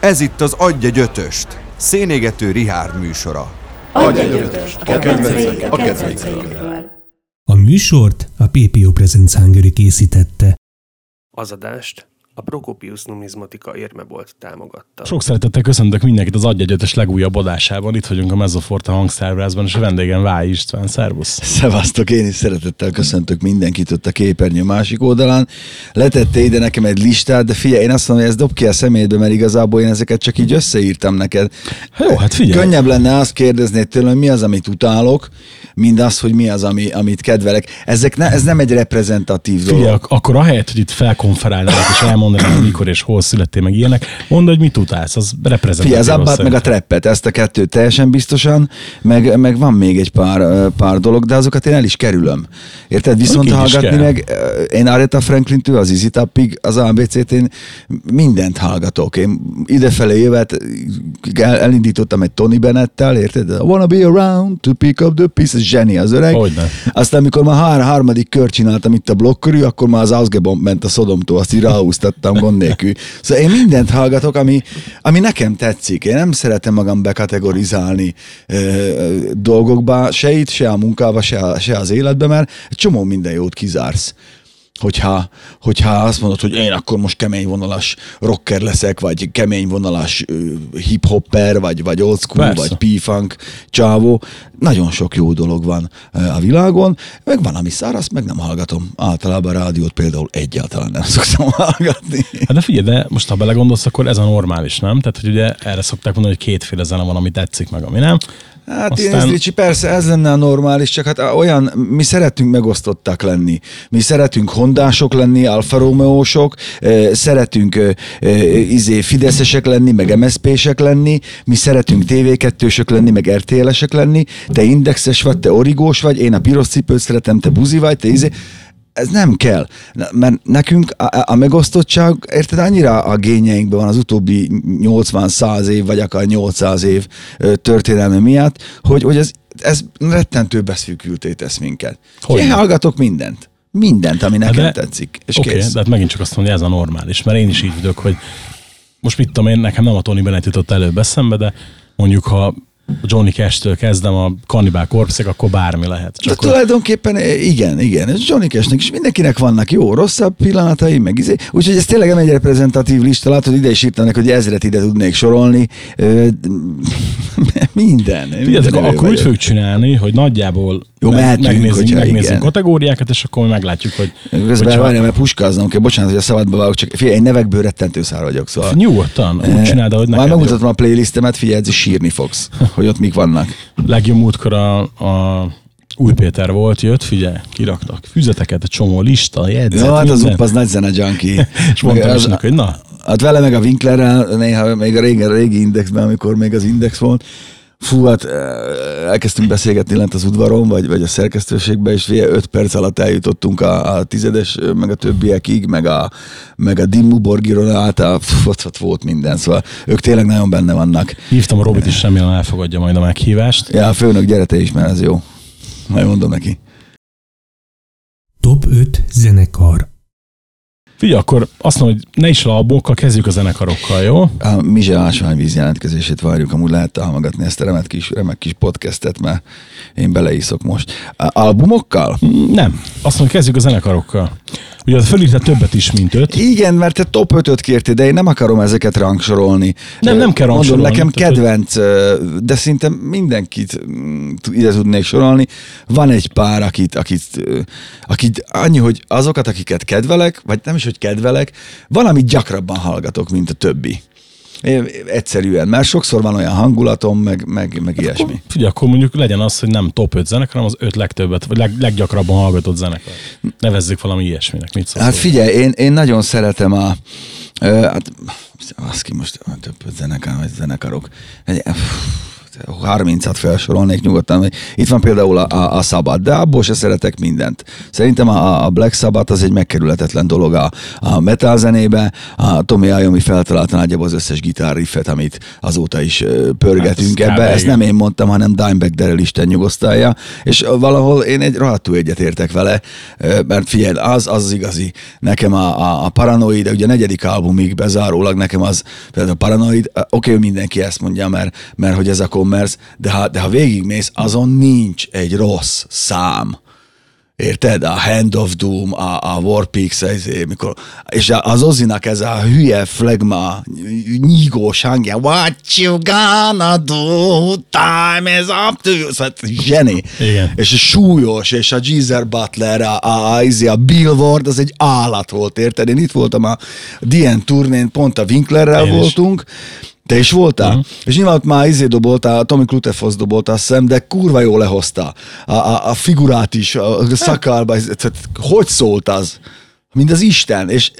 Ez itt az Adj egy ötöst, szénégető Rihárd műsora. Adj egy ötöst a kedvencekkel, a kedvencekkel. A műsort a PPO Presents Hungary készítette. Az adást a Prokopius numizmatika érmebolt támogatta. Sok szeretettel köszöntök mindenkit az Adj Egyötös legújabb adásában. Itt vagyunk a Mezzoforta hangszerbrázban, és a vendégem Váj István. Szervusz! Szevasztok, én is szeretettel köszöntök mindenkit ott a képernyő másik oldalán. Letette ide nekem egy listát, de figyelj, én azt mondom, hogy ez dob ki a szemétbe, mert igazából én ezeket csak így összeírtam neked. Jó, hát figyelj. Könnyebb lenne azt kérdezni tőlem, hogy mi az, amit utálok, mint az, hogy mi az, ami, amit kedvelek. Ezek ne, ez nem egy reprezentatív dolog. Figyelj, ak- akkor ahelyett, hogy itt felkonferálnák és elmondanák, hogy mikor és hol születtél meg ilyenek, mondd, hogy mit utálsz, az reprezentatív. Figyelj, az abbát meg a treppet, ezt a kettőt teljesen biztosan, meg, meg van még egy pár, pár dolog, de azokat én el is kerülöm. Érted? Viszont hallgatni kell. meg, én Aretha Franklin-től az Easy Tapig, az ABC-t én mindent hallgatok. Én idefelé jövet, el, elindítottam egy Tony Bennettel, érted? I wanna be around to pick up the pieces, zseni az öreg. Hogyne. Aztán, amikor már hár, harmadik kör csináltam itt a blokk körül, akkor már az Ausgebomb ment a Szodomtól, azt így ráhúztattam gond nélkül. Szóval én mindent hallgatok, ami, ami nekem tetszik. Én nem szeretem magam bekategorizálni ö, dolgokba, se itt, se a munkába, se, a, se az életbe, mert csomó minden jót kizársz hogyha, hogyha azt mondod, hogy én akkor most kemény vonalas rocker leszek, vagy kemény vonalas hip-hopper, vagy, vagy old school, Persze. vagy p-funk csávó, nagyon sok jó dolog van a világon, meg van, ami száraz, meg nem hallgatom. Általában a rádiót például egyáltalán nem szoktam hallgatni. Hát de figyelj, de most ha belegondolsz, akkor ez a normális, nem? Tehát, hogy ugye erre szokták mondani, hogy kétféle zene van, ami tetszik meg, ami nem. Hát Aztán- én Ricsi, persze ez lenne a normális, csak hát olyan, mi szeretünk megosztottak lenni. Mi szeretünk hondások lenni, Alfa Romeo-sok, szeretünk izé Fideszesek lenni, meg MSZP-sek lenni, mi szeretünk TV2-sök lenni, meg RTL-esek lenni, te indexes vagy, te origós vagy, én a piros cipőt szeretem, te buzi vagy, te izé ez nem kell, mert nekünk a, a megosztottság, érted, annyira a gényeinkben van az utóbbi 80-100 év, vagy akár 800 év történelme miatt, hogy, hogy ez, ez rettentő beszűkülté tesz minket. Hogyne. Én hallgatok mindent. Mindent, ami nekem de- tetszik. És Oké, kész. de hát megint csak azt hogy ez a normális, mert én is így vagyok, hogy most mit tudom én, nekem nem a Tony Bennett jutott előbb eszembe, de mondjuk ha a Johnny Cash-től kezdem a Cannibal corpse akkor bármi lehet. De Csak akkor, tulajdonképpen eh, igen, igen. Ez Johnny Cashnek is mindenkinek vannak jó, rosszabb pillanatai, meg izé. Úgyhogy ez tényleg nem egy reprezentatív lista, látod, ide is írtam neki, hogy ezret ide tudnék sorolni. Ö, minden. Mindenevő akkor úgy fogjuk csinálni, hogy nagyjából Jó, meg- mehetünk, megnézzünk, hogyha megnézzünk igen. kategóriákat, és akkor meglátjuk, hogy Közben hogyha- várjál, mert puskáznom kell, bocsánat, hogy a szabadba vágok, csak figyelj, én nevekből rettentő szár vagyok, szóval. Nyugodtan, úgy csináld, ahogy Már neked jó. megmutatom a playlistemet, figyelj, ez sírni fogsz, hogy ott mik vannak. Legjobb múltkor a, a új Péter volt, jött, figyelj, kiraktak füzeteket, egy csomó lista, jegyzet, Jó, hát az up az nagy zene junkie. és mondtam is neki, hogy na, Hát vele meg a Winklerrel, néha még a régen, régi indexben, amikor még az index volt, fú, hát elkezdtünk beszélgetni lent az udvaron, vagy, vagy a szerkesztőségben, és figyelj, öt perc alatt eljutottunk a, a tizedes, meg a többiekig, meg a, meg a Dimmu Borgiron át, a, fú, ott, ott volt minden, szóval ők tényleg nagyon benne vannak. hívtam a Robit is, remélem elfogadja majd a meghívást. Ja, a főnök, gyere te is, mert ez jó. Majd mondom neki. Top 5 zenekar. Figyelj, akkor azt mondom, hogy ne is a albumokkal, kezdjük a zenekarokkal, jó? A Mizse ásványvíz jelentkezését várjuk, amúgy lehet támogatni ezt a remek kis, remek kis podcastet, mert én beleiszok most. A albumokkal? Nem. Azt mondom, hogy kezdjük a zenekarokkal. Ugye fölírta többet is, mint öt. Igen, mert te top 5-öt kértél, de én nem akarom ezeket rangsorolni. Nem, nem kell Mondom, rangsorolni, nekem tehát, hogy- kedvenc, de szinte mindenkit mm, ide tudnék sorolni. Van egy pár, akit, akit, akit annyi, hogy azokat, akiket kedvelek, vagy nem is, hogy kedvelek, van, amit gyakrabban hallgatok, mint a többi. Én, egyszerűen, mert sokszor van olyan hangulatom, meg, meg, meg ilyesmi. Akkor, figyelj, akkor mondjuk legyen az, hogy nem top 5 zenekar, hanem az öt legtöbbet, vagy leg, leggyakrabban hallgatott zenekar. Nevezzük valami ilyesminek. Mit szólsz? Hát figyelj, én, én nagyon szeretem a... Ö, hát, az ki most több zenekar, vagy zenekarok. Egy- 30-at felsorolnék nyugodtan. Itt van például a, a, a Sabbath, de abból se szeretek mindent. Szerintem a, a Black Sabbath az egy megkerülhetetlen dolog a, a metal zenébe. A Tommy Iommi feltalálta nagyjából az összes gitárriffet, amit azóta is pörgetünk Hát ez ebbe. Ezt nem én mondtam, hanem Dimebag Daryl Isten nyugosztalja, és valahol én egy rohadtul egyetértek vele, mert figyelj, az az, az igazi. Nekem a, a, a Paranoid, ugye a negyedik albumig bezárólag nekem az, például a Paranoid, oké, hogy mindenki ezt mondja, mert, mert hogy ez a commerce, de ha, de ha végigmész, azon nincs egy rossz szám. Érted? A Hand of Doom, a, a Warpix, ez, mikor, és az Ozinak ez a hülye flagma, nyígós hangja, what you gonna do, time is up to you, szóval zseni. Igen. És a súlyos, és a Geezer Butler, a, a, a, izé, a Bill Ward, az egy állat volt, érted? Én itt voltam a DN turnén, pont a Winklerrel Én is. Te is voltál? Uh-huh. És nyilván ott már izé doboltál, Tommy Klutefosz dobolt, azt hiszem, de kurva jól lehozta. A, a, a figurát is, a, a szakalba, ez- tehát hogy szólt az? Mint az Isten. És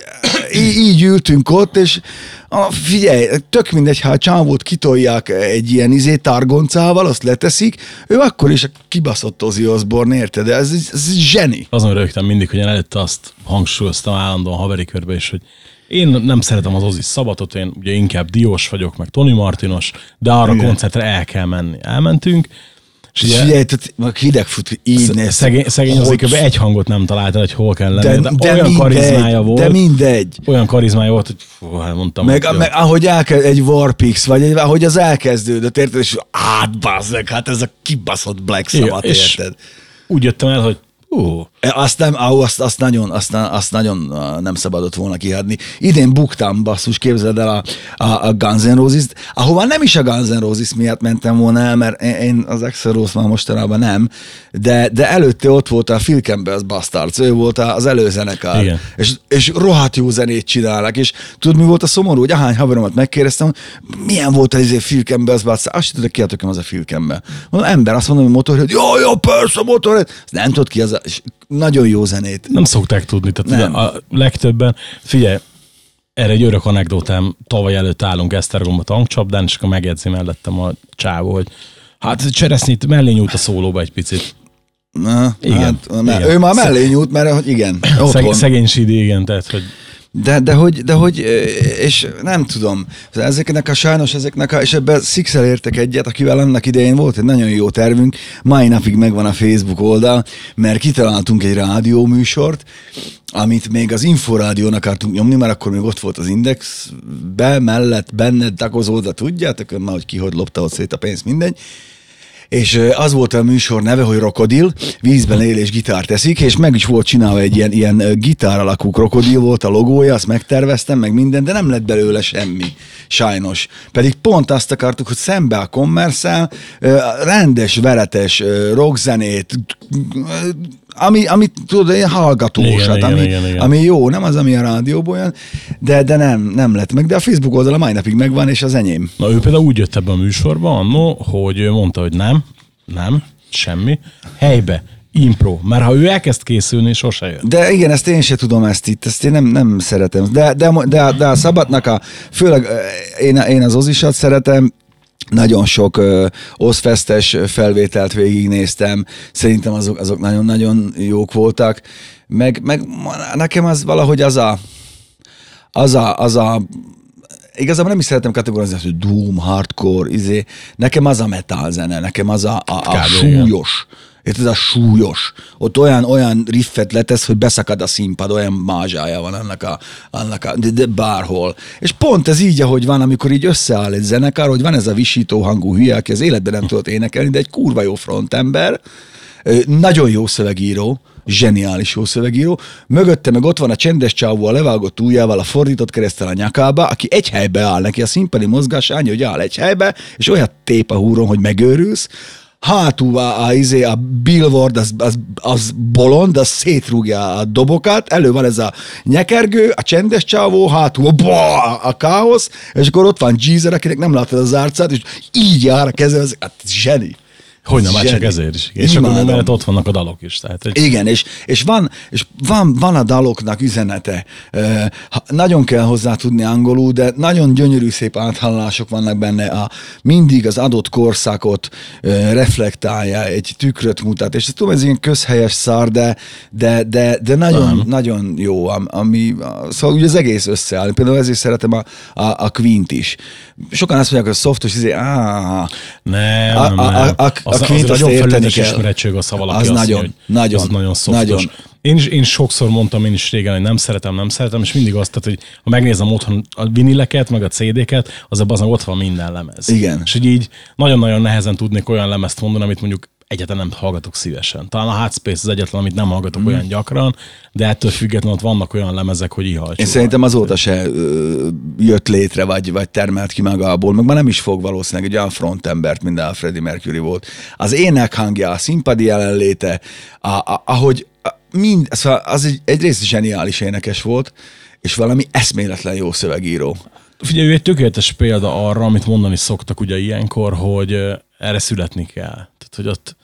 így, így ültünk ott, és a, figyelj, tök mindegy, ha a csávót kitolják egy ilyen izé targoncával, azt leteszik, ő akkor is a kibaszott Ozzy Osbourne, érted? De ez, ez, ez zseni. Azon rögtem mindig, hogy én előtte azt hangsúlyoztam állandóan haveri körbe is, hogy én nem szeretem az Ozzy szabatot, én ugye inkább Diós vagyok, meg Tony Martinos, de arra Igen. koncertre el kell menni. Elmentünk, és És ugye figyelj, tehát meg hideg fut, így néz. szegény, szegény az egy hangot nem találta, hogy hol kell lenni, de, de, olyan mindegy, karizmája volt, De mindegy. olyan karizmája volt, hogy fú, hát mondtam, Meg, hogy meg ahogy elkezd, egy Warpix, vagy egy, ahogy az elkezdődött, érted? És átbazzeg, hát ez a kibaszott Black Sabbath, és érted? úgy jöttem el, hogy ú, Azt, nem, á, azt, azt, nagyon, azt, azt nagyon nem szabadott volna kihagyni. Idén buktam, basszus, képzeld el a, a, a Guns N' Roses-t, ahova nem is a Guns N' Roses miatt mentem volna el, mert én- én az Axl Rose már mostanában nem, de, de előtte ott volt a Phil Campbell's Bastards, ő volt az előzenekar, Igen. és, és rohadt jó zenét csinálnak, és tudod, mi volt a szomorú, hogy ahány haveromat megkérdeztem, milyen volt az izé Phil Campbell's Bastards, azt tudod, ki a tököm az a Phil Campbell. Mondom, ember, azt mondom, hogy Motorhead, jó, jó, persze, Motorhead, nem tudod ki az a, és nagyon jó zenét. nem szokták tudni. Tehát Nem. a legtöbben, figyelj, erre egy örök anekdotám, tavaly előtt állunk Esztergomba tankcsapdán, és akkor megjegyzi mellettem a csávó, hogy hát cseresznyit mellé nyújt a szólóba egy picit. Na, Igen, Hát, igen. Ő már mellé nyújt, mert igen, Szeg, szegény Sidi, igen, tehát, hogy De, de, hogy, de hogy, és nem tudom, ezeknek a sajnos, ezeknek a, és ebben Sixel értek egyet, akivel annak idején volt egy nagyon jó tervünk, mai napig megvan a Facebook oldal, mert kitaláltunk egy rádióműsort, amit még az Inforádión akartunk nyomni, mert akkor még ott volt az Indexbe, mellett, benned, takozódva, tudjátok, már hogy ki hogy lopta ott szét a pénzt, mindegy, és az volt a műsor neve, hogy Krokodil, vízben él és gitárt eszik, és meg is volt csinálva egy ilyen, ilyen gitár alakú krokodil volt a logója, azt megterveztem, meg minden, de nem lett belőle semmi, sajnos. Pedig pont azt akartuk, hogy szembe a commerce rendes, veretes rockzenét, ami, ami tudod, ilyen hallgatósat, Igen, ami, igen, igen, igen. ami jó, nem az, ami a rádióból jön, de, de nem, nem lett meg, de a Facebook oldala mai napig megvan, és az enyém. Na ő például úgy jött ebbe a műsorba annó, hogy mondta, hogy nem, nem, semmi, helybe, impro, mert ha ő elkezd készülni, sose jön. De igen, ezt én se tudom ezt itt, ezt én nem, nem szeretem. De, de, de, de a szabadnak a, főleg ö, én, én az Ozisat szeretem, nagyon sok Ozfestes felvételt végignéztem, szerintem azok, azok nagyon-nagyon jók voltak, meg, meg nekem az valahogy az a, az a, az a igazából nem is szeretem kategorizázni, hogy doom, hardcore, izé. Nekem az a metal zene, nekem az a, a, a Kb. igen. Érted, ez a súlyos. Ott olyan, olyan riffet letesz, hogy beszakad a színpad, olyan mázsája van annak a, annak a de, de bárhol. És pont ez így, ahogy van, amikor így összeáll egy zenekar, hogy van ez a visító hangú hülye, aki az életben nem tudott énekelni, de egy kurva jó frontember, nagyon jó szövegíró, zseniális jó szövegíró. Mögötte meg ott van a csendes csávó a levágott ujjával, a fordított keresztel a nyakába, aki egy helybe áll neki, a színpadi mozgás annyi, hogy áll egy helybe, és olyat tép a húron, hogy megőrülsz. Hátul a, a, izé, a billboard, az, az, az bolond, az szétrúgja a dobokat, elő van ez a nyekergő, a csendes csávó, hátul a, bá, a káosz, és akkor ott van Jeezer, akinek nem látod az arcát, és így jár a keze, az, hát zseni. Hogy nem, már csak Zseni. ezért is. És akkor Imádom. mellett ott vannak a dalok is. Tehát, hogy Igen, és, és, van, és van, van a daloknak üzenete. Ha- Nagyon kell hozzá tudni angolul, de nagyon gyönyörű szép áthallások vannak benne. A, mindig az adott korszakot ö, reflektálja, egy tükröt mutat, és tudom, ez ilyen közhelyes szar, de, de, de, de nagyon, nagyon jó, am- ami, a- szóval ugye az egész összeáll. Például ezért szeretem a, a, a Queen-t is. Sokan azt mondják, hogy a szoftos, izé, áh, nem, A- a- nem. a- a- az, a az Quint azt nagyon felületes ismeretség az, ha valaki Az azt nagyon, mondja, hogy nagyon, az nagyon szoftos. nagyon. Én, is, én sokszor mondtam én is régen, hogy nem szeretem, nem szeretem, és mindig azt, tehát, hogy ha megnézem otthon a vinileket, meg a CD-ket, az az ott van minden lemez. Igen. És hogy így nagyon-nagyon nehezen tudnék olyan lemezt mondani, amit mondjuk egyáltalán nem hallgatok szívesen. Talán a Hot Space az egyetlen, amit nem hallgatok olyan gyakran, de ettől függetlenül ott vannak olyan lemezek, hogy ihalt. Én szerintem azóta se ö, jött létre, vagy, vagy termelt ki magából, meg már nem is fog valószínűleg egy olyan frontembert, mint a Freddie Mercury volt. Az ének hangja, a színpadi jelenléte, a, a, ahogy a, mind, szóval az egy, egyrészt zseniális énekes volt, és valami eszméletlen jó szövegíró. Figyelj, ő egy tökéletes példa arra, amit mondani szoktak ugye ilyenkor, hogy erre születni kell. Tehát, hogy ott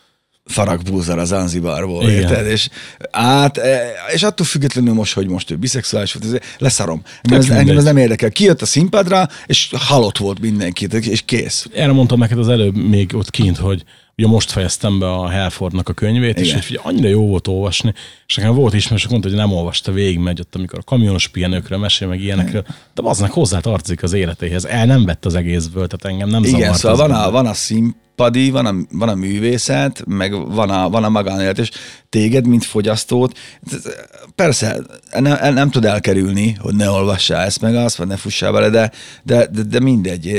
Farag Búzar az Zanzibarból, Igen. érted? És, át, e, és attól függetlenül most, hogy most ő biszexuális volt, leszarom. Engem ez, engem ez nem érdekel. Kijött a színpadra, és halott volt mindenki, és kész. erre mondtam neked az előbb még ott kint, hogy ugye most fejeztem be a Helfordnak a könyvét, és Igen. hogy figyelj, annyira jó volt olvasni, és nekem volt ismerős, mondta, hogy nem olvasta végig, megy ott, amikor a kamionos pihenőkről mesél, meg ilyenekről, de aznak hozzá tartozik az életéhez. El nem vett az egészből, tehát engem nem Igen, zavart szóval van a, van a színpadi, van a, van a művészet, meg van a, van a magánélet, és téged, mint fogyasztót, persze nem, nem tud elkerülni, hogy ne olvassál ezt meg azt, vagy ne fussál vele, de, de, de, de mindegy.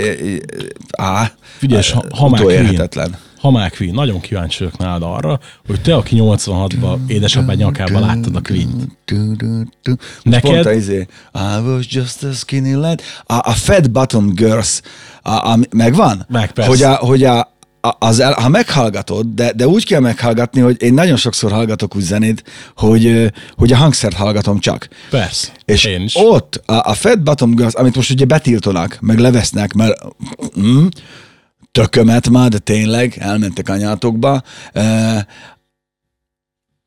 Á, Figyelj, ha, ha már Queen, utolérhetetlen. ha már Queen, nagyon kíváncsi vagyok nálad arra, hogy te, aki 86-ban édesapád nyakába láttad a Queen-t. Neked? Neked? Pont a izé, I was just a skinny lad. A, a Fat Bottom Girls, a, a, megvan? Meg, persze. Hogy, a, hogy a- az el, ha meghallgatod, de, de úgy kell meghallgatni, hogy én nagyon sokszor hallgatok úgy zenét, hogy, hogy a hangszert hallgatom csak. Persze, És én is. ott a, a Fat Bottom Girls, amit most ugye betiltanak, meg levesznek, mert mm, tökömet már, de tényleg elmentek anyátokba. Uh,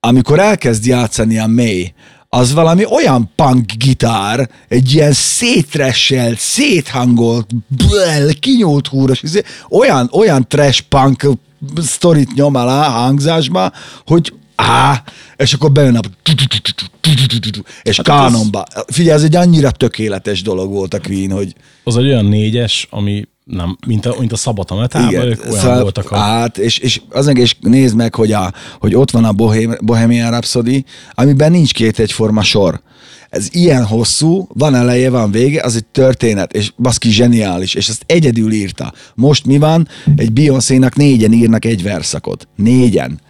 amikor elkezd játszani a May, az valami olyan punk gitár, egy ilyen szétresselt, széthangolt, blel, kinyúlt húros, izé, olyan, olyan trash punk sztorit nyom alá hangzásba, hogy á, és akkor bejön a és kánonba. Figyelj, ez egy annyira tökéletes dolog volt a Queen, hogy Az egy olyan négyes, ami nem, mint a, mint a szabata metában, ők olyan szóval voltak a... Át, és, és az és nézd meg, hogy, a, hogy ott van a Bohem, Bohemian Rhapsody, amiben nincs két egyforma sor. Ez ilyen hosszú, van eleje, van vége, az egy történet, és baszki zseniális, és ezt egyedül írta. Most mi van? Egy Beyoncé-nak négyen írnak egy verszakot. Négyen.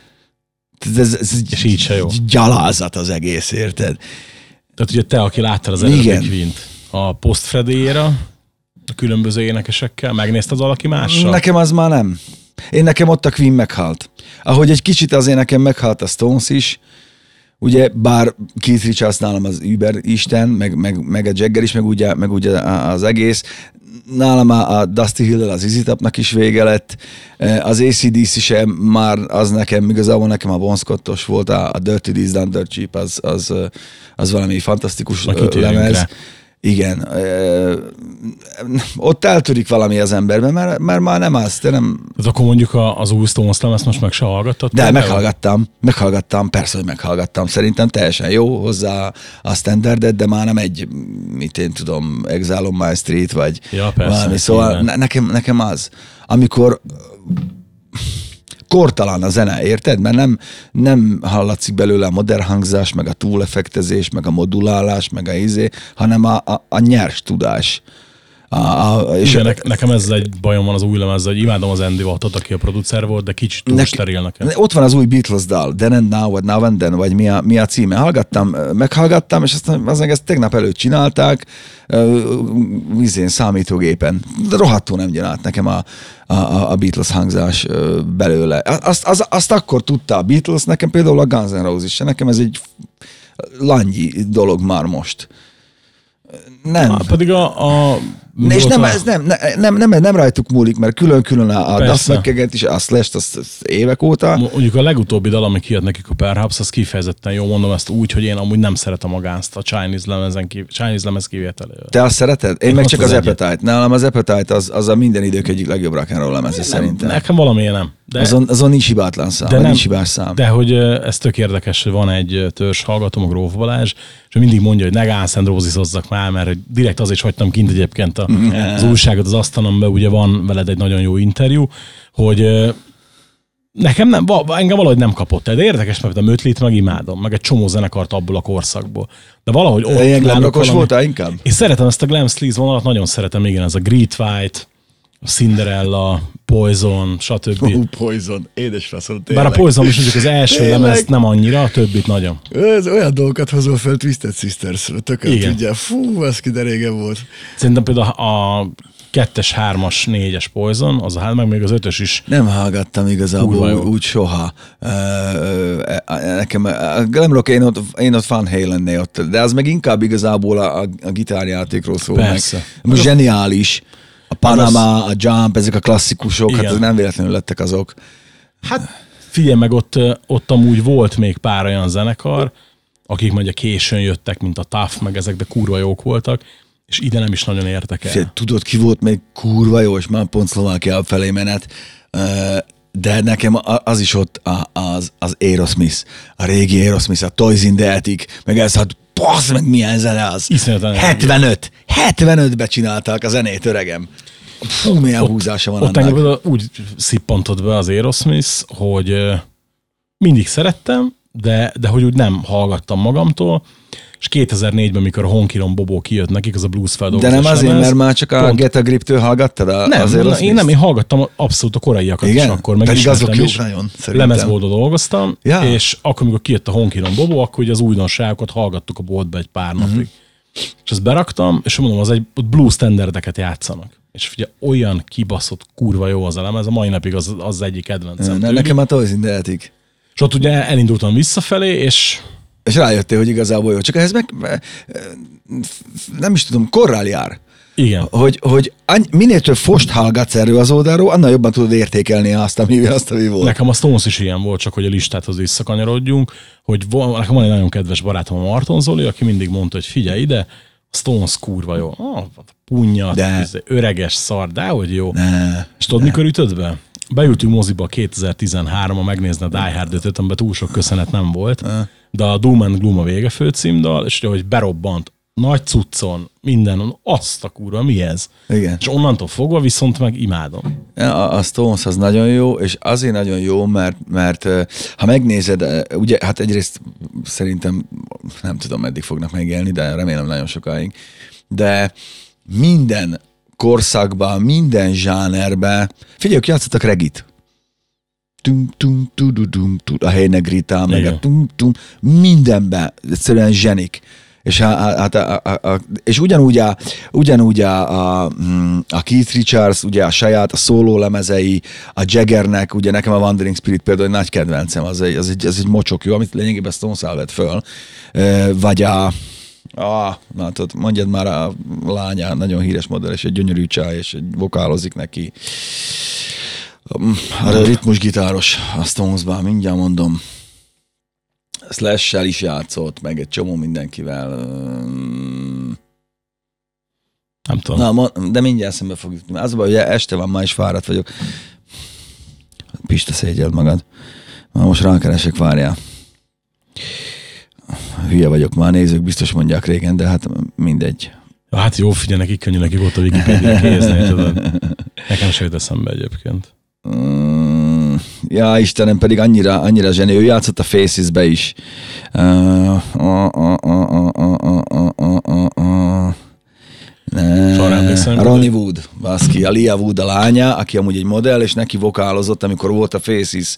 Ez, ez, ez És így se jó. gyalázat az egész, érted? Tehát ugye te, aki láttad az Igen. Queen-t, a post a különböző énekesekkel, megnézted valaki mással? Nekem az már nem. Én nekem ott a Queen meghalt. Ahogy egy kicsit azért nekem meghalt a Stones is, ugye, bár Keith Richards nálam az Uber Isten, meg, meg, meg a Jagger is, meg ugye, meg ugye az egész. Nálam a, a Dusty Hill az Izzy Topnak is vége lett. Eh, Az ACDC sem már az nekem, igazából nekem a Bon Scottos volt, a, a Dirty Done Dirt Cheap, az, az, az valami fantasztikus lemez. rá. Igen. Ö, ott eltörik valami az emberben, mert, mert már nem az, de nem... Tehát akkor mondjuk az új Stones lemezt most meg se hallgattad? De meghallgattam, meghallgattam, persze, hogy meghallgattam. Szerintem teljesen jó hozzá a standardet, de már nem egy, mit én tudom, Exile on My Street, vagy Ja, persze, valami. Szóval ne, nekem, nekem az, amikor kortalan a zene, érted? Mert nem, nem hallatszik belőle a modern hangzás, meg a túlefektezés, meg a modulálás, meg a izé, hanem a, a, a nyers tudás. A, a, és Igen, ne, nekem ez egy bajom van az új lemezzel, hogy imádom az Andy Wattot, aki a producer volt, de kicsit túl Nek- steril nekem. Ott van az új Beatles dal, Then and Now, vagy Now and Then, vagy mi a, mi a címe. Hallgattam, meghallgattam, és aztán az ezt tegnap előtt csinálták, vízén számítógépen. De rohadtul nem át nekem a, a, a Beatles hangzás belőle. Azt, az, azt akkor tudta a Beatles, nekem például a Guns N' Roses, nekem ez egy langyi dolog már most. Nem. Ah, pedig a... a És nem, a- ez nem, ne- nem, nem, nem rajtuk múlik, mert külön-külön a, a. Duff McKagan is, a Slash-t azt, azt évek óta. Mondjuk a legutóbbi dal, ami kijött nekik a Perhaps, az kifejezetten jó, mondom ezt úgy, hogy én amúgy nem szeretem a Guns-t a Chinese lemezen kívül, Chinese lemez kivételével. Te azt szereted? Én, Én meg csak az az. Appetite. Nálam az Appetite az, az a minden idők egyik legjobb rock and roll lemeze szerintem. Nekem valamiért nem. De, Azon, azon nincs hibátlan szám, de nem, nincs hibás szám. De hogy ez tök érdekes, hogy van egy törzs hallgatom, a Gróf Balázs, és ő mindig mondja, hogy ne Guns Roses hozzak már, mert hogy direkt azért is hagytam kint egyébként a, az újságot az asztalomban, ugye van veled egy nagyon jó interjú, hogy nekem nem, engem valahogy nem kapott de érdekes, mert a Mötlit meg imádom, meg egy csomó zenekart abból a korszakból. De valahogy ott Ilyen glamrockos voltál inkább? Én szeretem ezt a glam sleaze vonalat, nagyon szeretem, igen, ez a Great White, Cinderella, Poison, stb. Hú, Poison, édes faszom, Bár a Poison is mondjuk az első Tényleg? lemez nem annyira, a többit nagyon. Ez olyan dolgokat hozol fel Twisted Sisters, tökön Igen. tudja. Fú, ez ki de régen volt. Szerintem például a kettes, hármas, négyes Poison, az a hát meg még az ötös is. Nem hallgattam igazából úgy, úgy soha. Ö, Nekem a Glam Rock, én ott, én ott Van Halen ott, de az meg inkább igazából a, a, a gitárjátékról szól Persze. meg. Most zseniális. A Panama, a Jump, ezek a klasszikusok, Igen. hát ez nem véletlenül lettek azok. Hát figyelj meg, ott, ott amúgy volt még pár olyan zenekar, akik mondja későn jöttek, mint a Tough, meg ezek, de kurva jók voltak, és ide nem is nagyon értek el. Figyelj, tudod, ki volt még kurva jó, és már pont Szlovákia felé menet, de nekem az is ott az, az Aerosmith, a régi Aerosmith, a Toys in the Attic, meg ez, hát bassz meg milyen zene az. Iszonyatosan 75, 75-be csinálták a zenét, öregem. Fú, milyen húzása van Ott annak. engem úgy szippantott be az Aerosmith, hogy mindig szerettem, de, de hogy úgy nem hallgattam magamtól, és 2004-ben, mikor a Honkiron Bobó kijött nekik, az a blues De feldolgozás nem azért, lemez, mert már csak a pont- Get a Grip-től hallgattad? A, nem, az nem, én nem, én hallgattam abszolút a koraiakat Igen? is akkor, meg Pedig azok is. nagyon, szerintem. Lemezboltban dolgoztam, Ja. és akkor, amikor kijött a Honkiron Bobó, akkor ugye az újdonságokat hallgattuk a boltba egy pár Mhm. napig. És ezt beraktam, és mondom, az egy blues standardeket játszanak. És figyelj, olyan kibaszott kurva jó az a lemez, a mai napig az, az egyik kedvencem. Ne, nekem in the Attic. És ott ugye elindultam visszafelé, és És rájöttél, hogy igazából jó. Csak ehhez meg nem is tudom, korrál jár. igen, hogy, hogy minél több fost hallgatsz erről az oldalról, annál jobban tudod értékelni azt, ami, azt, ami volt. nekem a Stones is ilyen volt, csak hogy a listához visszakanyarodjunk, hogy van, nekem van egy nagyon kedves barátom, a Marton Zoli, aki mindig mondta, hogy figyelj ide, Stones kurva jó. Ah, punya, De. de. öreges szar, de hogy jó. Ne. És tudod, mikor ütött be? Beültünk moziba 2013-a megnézni a Die Hard 5 amiben túl sok köszönet nem volt, de a Doom and Gloom a vége főcímdal, és hogy berobbant, nagy cuccon, minden, azt a kurva, mi ez? Igen. És onnantól fogva viszont meg imádom. A, a Stones az nagyon jó, és azért nagyon jó, mert, mert ö, ha megnézed, ö, ugye, hát egyrészt szerintem nem tudom, meddig fognak megélni, de remélem nagyon sokáig, de minden korszakban, minden zsánerben, figyelj, ők játszottak regit. Tum, tum, tududum, tud, a Heinegrita, meg a tum, tum, mindenben, egyszerűen zsenik. És, hát, a, a, a, és ugyanúgy, a, ugyanúgy a, a, mm, a Keith Richards, ugye a saját, a szóló lemezei, a Jaggernek, ugye nekem a Wandering Spirit például egy nagy kedvencem, az egy, az egy, az egy mocsok jó, amit lényegében Stones vett föl. Vagy a, Ah, na tudod, mondjad már a lánya, nagyon híres modell, és egy gyönyörű csáj, és egy vokálozik neki. A ritmusgitáros a Stonesban, mindjárt mondom. Slash-sel is játszott, meg egy csomó mindenkivel. Nem tudom. Na, de mindjárt szembe fog jutni. Az a baj, este van, ma is fáradt vagyok. Pista, szégyeld magad. Na, most rákeresek, várjál. Hülye vagyok már, nézők biztos mondják régen, de hát mindegy. Ja, hát jó, figyelj, nekik könnyű, nekik ott a Wikipedia kézni, tudod. Nekem se jut eszembe egyébként. Mm, ja, Istenem, pedig annyira, annyira zseni. Ő játszott a Faces-be is. Uh, uh, uh, uh, uh, uh, uh, uh, uh, uh. Emlékszem, Ne, Ronnie Wood, baszki, a Lia Wood a lánya, aki amúgy egy modell, és neki vokálozott, amikor volt a Faces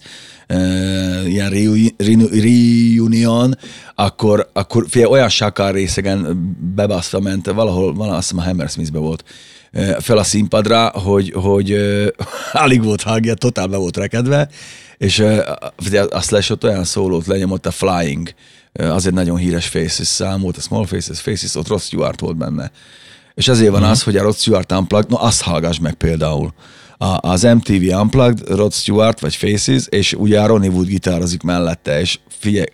uh, ilyen reu- reu- reunion, akkor, akkor figyelj, olyan sakár részegen bebaszva ment, valahol, valahol azt hiszem a Hammersmithbe volt, ö, fel a színpadra, hogy, hogy alig volt hangja, totál be volt rekedve, és a Slash ott olyan szólót lenyomott, a Flying, az egy nagyon híres Faces szám volt, a Small Faces, Faces, ott Ross Stewart volt benne. És azért van az, hogy a Rod Stewart Unplugged, no azt hallgass meg például. A, az MTV Unplugged, Rod Stewart vagy Faces, és ugye a Ronnie Wood gitározik mellette, és figyelj,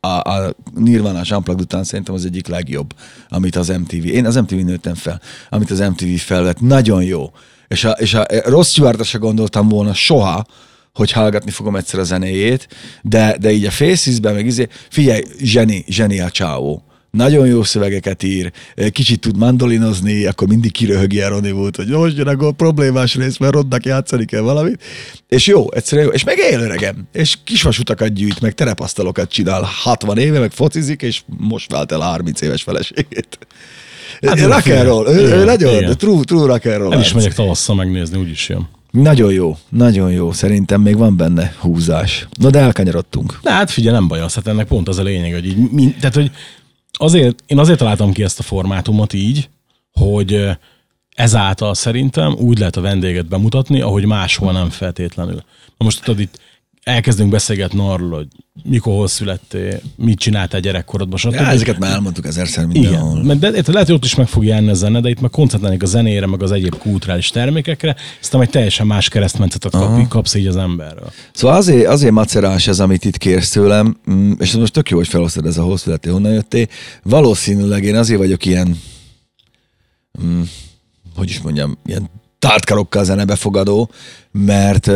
a, a Nirvana Unplugged után szerintem az egyik legjobb, amit az MTV, én az MTV nőttem fel, amit az MTV felvett, nagyon jó. És a, és a Ross Stewart se gondoltam volna soha, hogy hallgatni fogom egyszer a zenéjét, de, de így a Faces-ben meg izé, figyelj, zseni, zseni a csávó. Nagyon jó szövegeket ír, kicsit tud mandolinozni, akkor mindig kiröhögi Ronnie Wood, hogy most jön a problémás rész, mert Rodnak játszani kell valamit. És jó, egyszerűen jó. És meg él öregem, és kisvasutakat gyűjt, meg terepasztalokat csinál 60 éve, meg focizik, és most vált el a 30 éves feleségét. Hát, rock and roll, ő, ő igen, nagyon, igen. true, true rock and roll. El is megyek tavasszal megnézni, úgyis jön. Nagyon jó, nagyon jó. Szerintem még van benne húzás. Na de elkanyarodtunk. De hát figyelj, nem baj az, hát ennek pont az a lényeg, hogy így, mi, tehát, hogy azért, én azért találtam ki ezt a formátumot így, hogy ezáltal szerintem úgy lehet a vendéget bemutatni, ahogy máshol nem feltétlenül. Most tudod, itt elkezdünk beszélgetni arról, hogy mikor hol születtél, mit csináltál gyerekkorodban, stb. Ja, ezeket már elmondtuk ezerszer Igen, mindenhol. mert de, de lehet, hogy ott is meg fog jelenni a zene, de itt meg koncentrálnék a zenére, meg az egyéb kulturális termékekre, aztán egy teljesen más keresztmetszetet kap, kapsz így az emberről. Szóval azért, azért macerás ez, amit itt kérsz tőlem, mm, és most tök jó, hogy felosztod ez a hol születtél, honnan jöttél. Valószínűleg én azért vagyok ilyen, mm, hogy is mondjam, ilyen tártkarokkal zenebefogadó, mert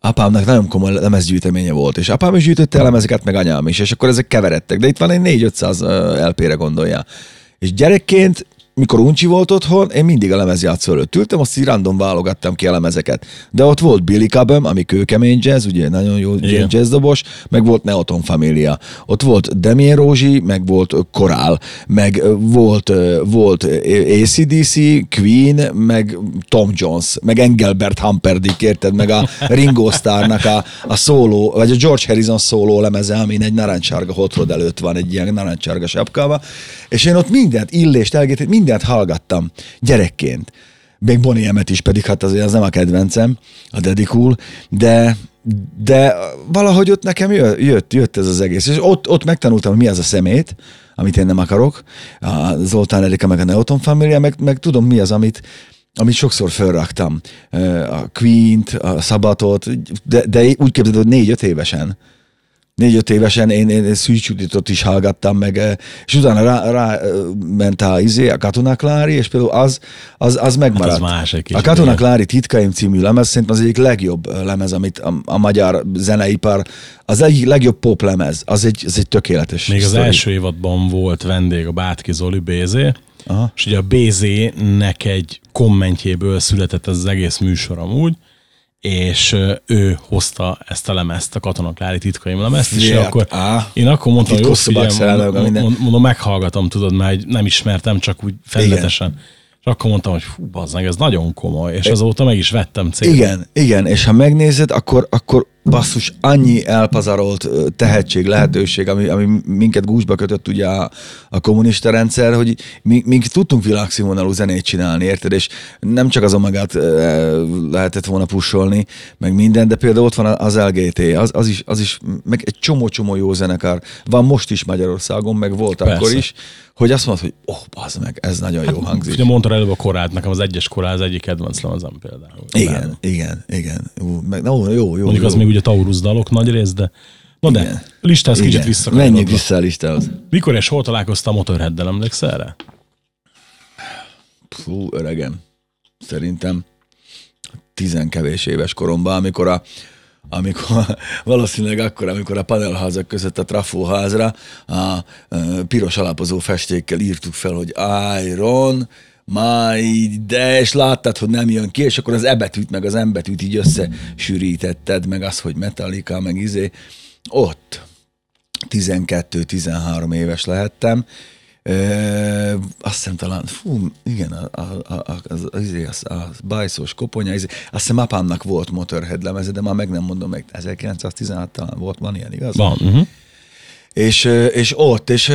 apámnak nagyon komoly lemezgyűjteménye volt, és apám is gyűjtötte a lemezeket, meg anyám is, és akkor ezek keveredtek, de itt van egy 4-500 LP-re gondolja. És gyerekként, mikor uncsi volt otthon, én mindig a lemezjátszó előtt ültem, azt így random válogattam ki a lemezeket. De ott volt Billy Cobham, ami kőkemény jazz, ugye nagyon jó Igen. jazzdobos, meg volt Neoton Familia. Ott volt Damien Rózsi, meg volt Korál, meg volt, volt ACDC, Queen, meg Tom Jones, meg Engelbert Humperdinck, érted, meg a Ringo Starrnak a, a szóló, vagy a George Harrison szóló lemeze, amin egy narancsárga hotrod előtt van, egy ilyen narancsárga sapkával, és én ott mindent, illést, elgét, mindent hallgattam gyerekként. Még Bonnie is, pedig hát azért az nem a kedvencem, a Daddy Cool, de, de valahogy ott nekem jö- jött, jött ez az egész. És ott, ott megtanultam, hogy mi az a szemét, amit én nem akarok, a Zoltán Erika, meg a Neoton Familia, meg, meg tudom mi az, amit, amit sokszor felraktam. Ö, A Queen-t, a Szabatot, de, de úgy képzeld, hogy négy-öt évesen négy-öt évesen én, én Szűcs Juditot is hallgattam meg, eh, és utána rá, rá eh, ment a, izé, a Katona Klári, és például az, az, az megmaradt. Hát az a Katona. Klári Titkaim című lemez szerintem az egyik legjobb eh, lemez, amit a, a magyar zeneipar, az egyik legjobb pop lemez, az egy, az egy tökéletes Még az sztori. első évadban volt vendég a Bátki Zoli Bézé, Aha. és ugye a Bézének egy kommentjéből született ez az egész műsor amúgy, és ő hozta ezt a lemezt, a Katona Klári titkaim lemezt, és Figyelj, akkor á, én akkor mondtam, hogy jó, figyelj, mondom, mondom, meghallgatom, tudod, mert nem ismertem, csak úgy felületesen. És akkor mondtam, hogy fú, bazzeg, ez nagyon komoly, és azóta meg is vettem célt. Igen, igen, és ha megnézed, akkor, akkor basszus, annyi elpazarolt tehetség, lehetőség, ami, ami minket gúzsba kötött ugye a, a kommunista rendszer, hogy mi, mi tudtunk világszínvonalú zenét csinálni, érted? És nem csak az omegát ö, lehetett volna pusolni, meg minden, de például ott van az LGT, az, az, is, az is, meg egy csomó-csomó jó zenekar. Van most is Magyarországon, meg volt Persze. akkor is, hogy azt mondod, hogy oh, bazd meg, ez nagyon jó hangzik. Ugye mondtad előbb a korát, nekem az egyes korá az egyik kedvenc lemezem például. Igen, igen, igen. Ú, meg, no, jó, jó, Mondjuk jó. az még ugye Taurus dalok nagy rész, de Na de, Igen. listához kicsit visszakanyarodva. Menjünk vissza a listához. Mikor és hol találkoztam Motorheaddel, emlékszel erre? Fú, öregem. Szerintem tizenkevés éves koromban, amikor a amikor valószínűleg akkor, amikor a panelházak között a trafóházra a, a piros alapozó festékkel írtuk fel, hogy Iron, my, de, és láttad, hogy nem jön ki, és akkor az E betűt, meg az M betűt így összesűrítetted, meg az, hogy Metallica, meg izé. Ott 12-13 éves lehettem, Ö, azt hiszem talán, fú, igen, a, a, a, az, az, az, a bajszós koponya, izé, azt hiszem apámnak volt Motorhead lemeze, de már meg nem mondom meg, 1916 talán volt, van ilyen, igaz? Van. Uh-huh. És, és ott, és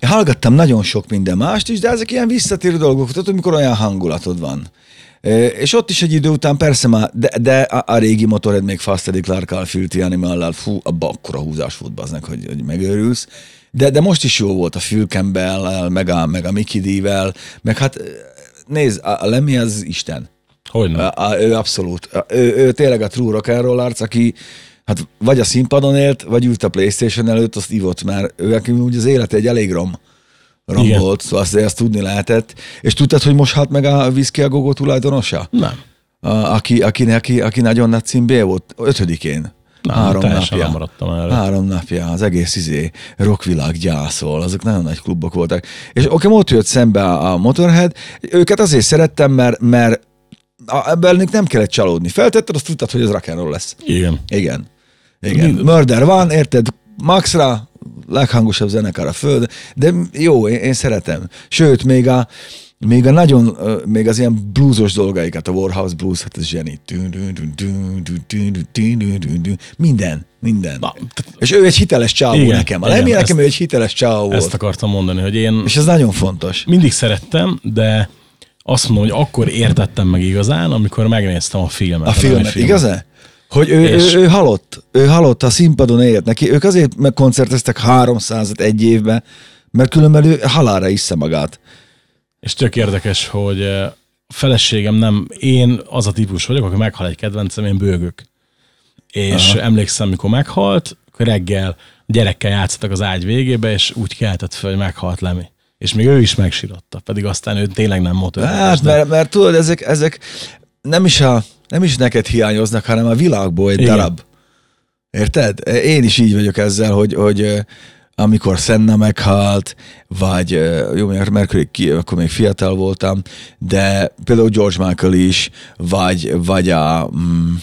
én hallgattam nagyon sok minden mást is, de ezek ilyen visszatérő dolgok, tudod, amikor olyan hangulatod van. És ott is egy idő után persze már, de, de a, a régi motorhead még Fast Eddie Clark-kal, Filthy Animal-lal, fú, abba akkora húzás volt baznak, hogy, hogy megőrülsz. De, de most is jó volt a campbell meg a, meg a Mickey D-vel, meg hát nézd, a, a Lemmy az Isten. Hogy nem? A, a, ő abszolút. A, ő, ő tényleg a true rock and roll arc, aki hát vagy a színpadon élt, vagy ült a Playstation előtt, azt ivott, mert ő úgy az élete egy elég rom, rom Igen. volt, szóval azt, azt tudni lehetett. És tudtad, hogy most halt meg a Whisky a Gogó tulajdonosa? Nem. A, aki, aki, aki, aki nagyon nagy címbé volt, ötödikén. Nem, három napja. lemaradtam erről. Három napja, az egész izé, rockvilág gyászol, azok nagyon nagy klubok voltak. És oké, ott jött szembe a, Motorhead, őket azért szerettem, mert, mert a, ebben nem kellett csalódni. Feltetted, azt tudtad, hogy ez rock and roll lesz. Igen. Igen. Igen. Murder van, érted? Maxra, leghangosabb zenekar a föld, de jó, én, én szeretem. Sőt, még a, még a nagyon, még az ilyen bluesos dolgaikat, a Warhouse Blues, hát ez zseni. Minden, minden. Na, és ő egy hiteles csávó igen, nekem. A Lemmy nekem ő egy hiteles csávó volt. Ezt akartam mondani, hogy én... És ez nagyon fontos. Mindig szerettem, de azt mondom, hogy akkor értettem meg igazán, amikor megnéztem a filmet. A, a filmet, filmet. igaz-e? Hogy ő, És- ő, ő, halott, ő halott, a színpadon élt neki. Ők azért megkoncerteztek 300 egy évben, mert különben ő halálra isze magát. És tök érdekes, hogy eh, a feleségem nem, én az a típus vagyok, aki meghal egy kedvencem, én bőgök. És Aha. emlékszem, mikor meghalt, akkor reggel gyerekkel játszottak az ágy végébe, és úgy keltett fel, hogy meghalt Lemi. És még ő is megsírotta, pedig aztán ő tényleg nem motor. Hát, mert, mert tudod, ezek, ezek nem, is a, nem is neked hiányoznak, hanem a világból egy Igen. darab. Érted? Én is így vagyok ezzel, hogy, hogy amikor Senna meghalt, vagy jó, mert Mercury ki, akkor még fiatal voltam, de például George Michael is, vagy, vagy a mm,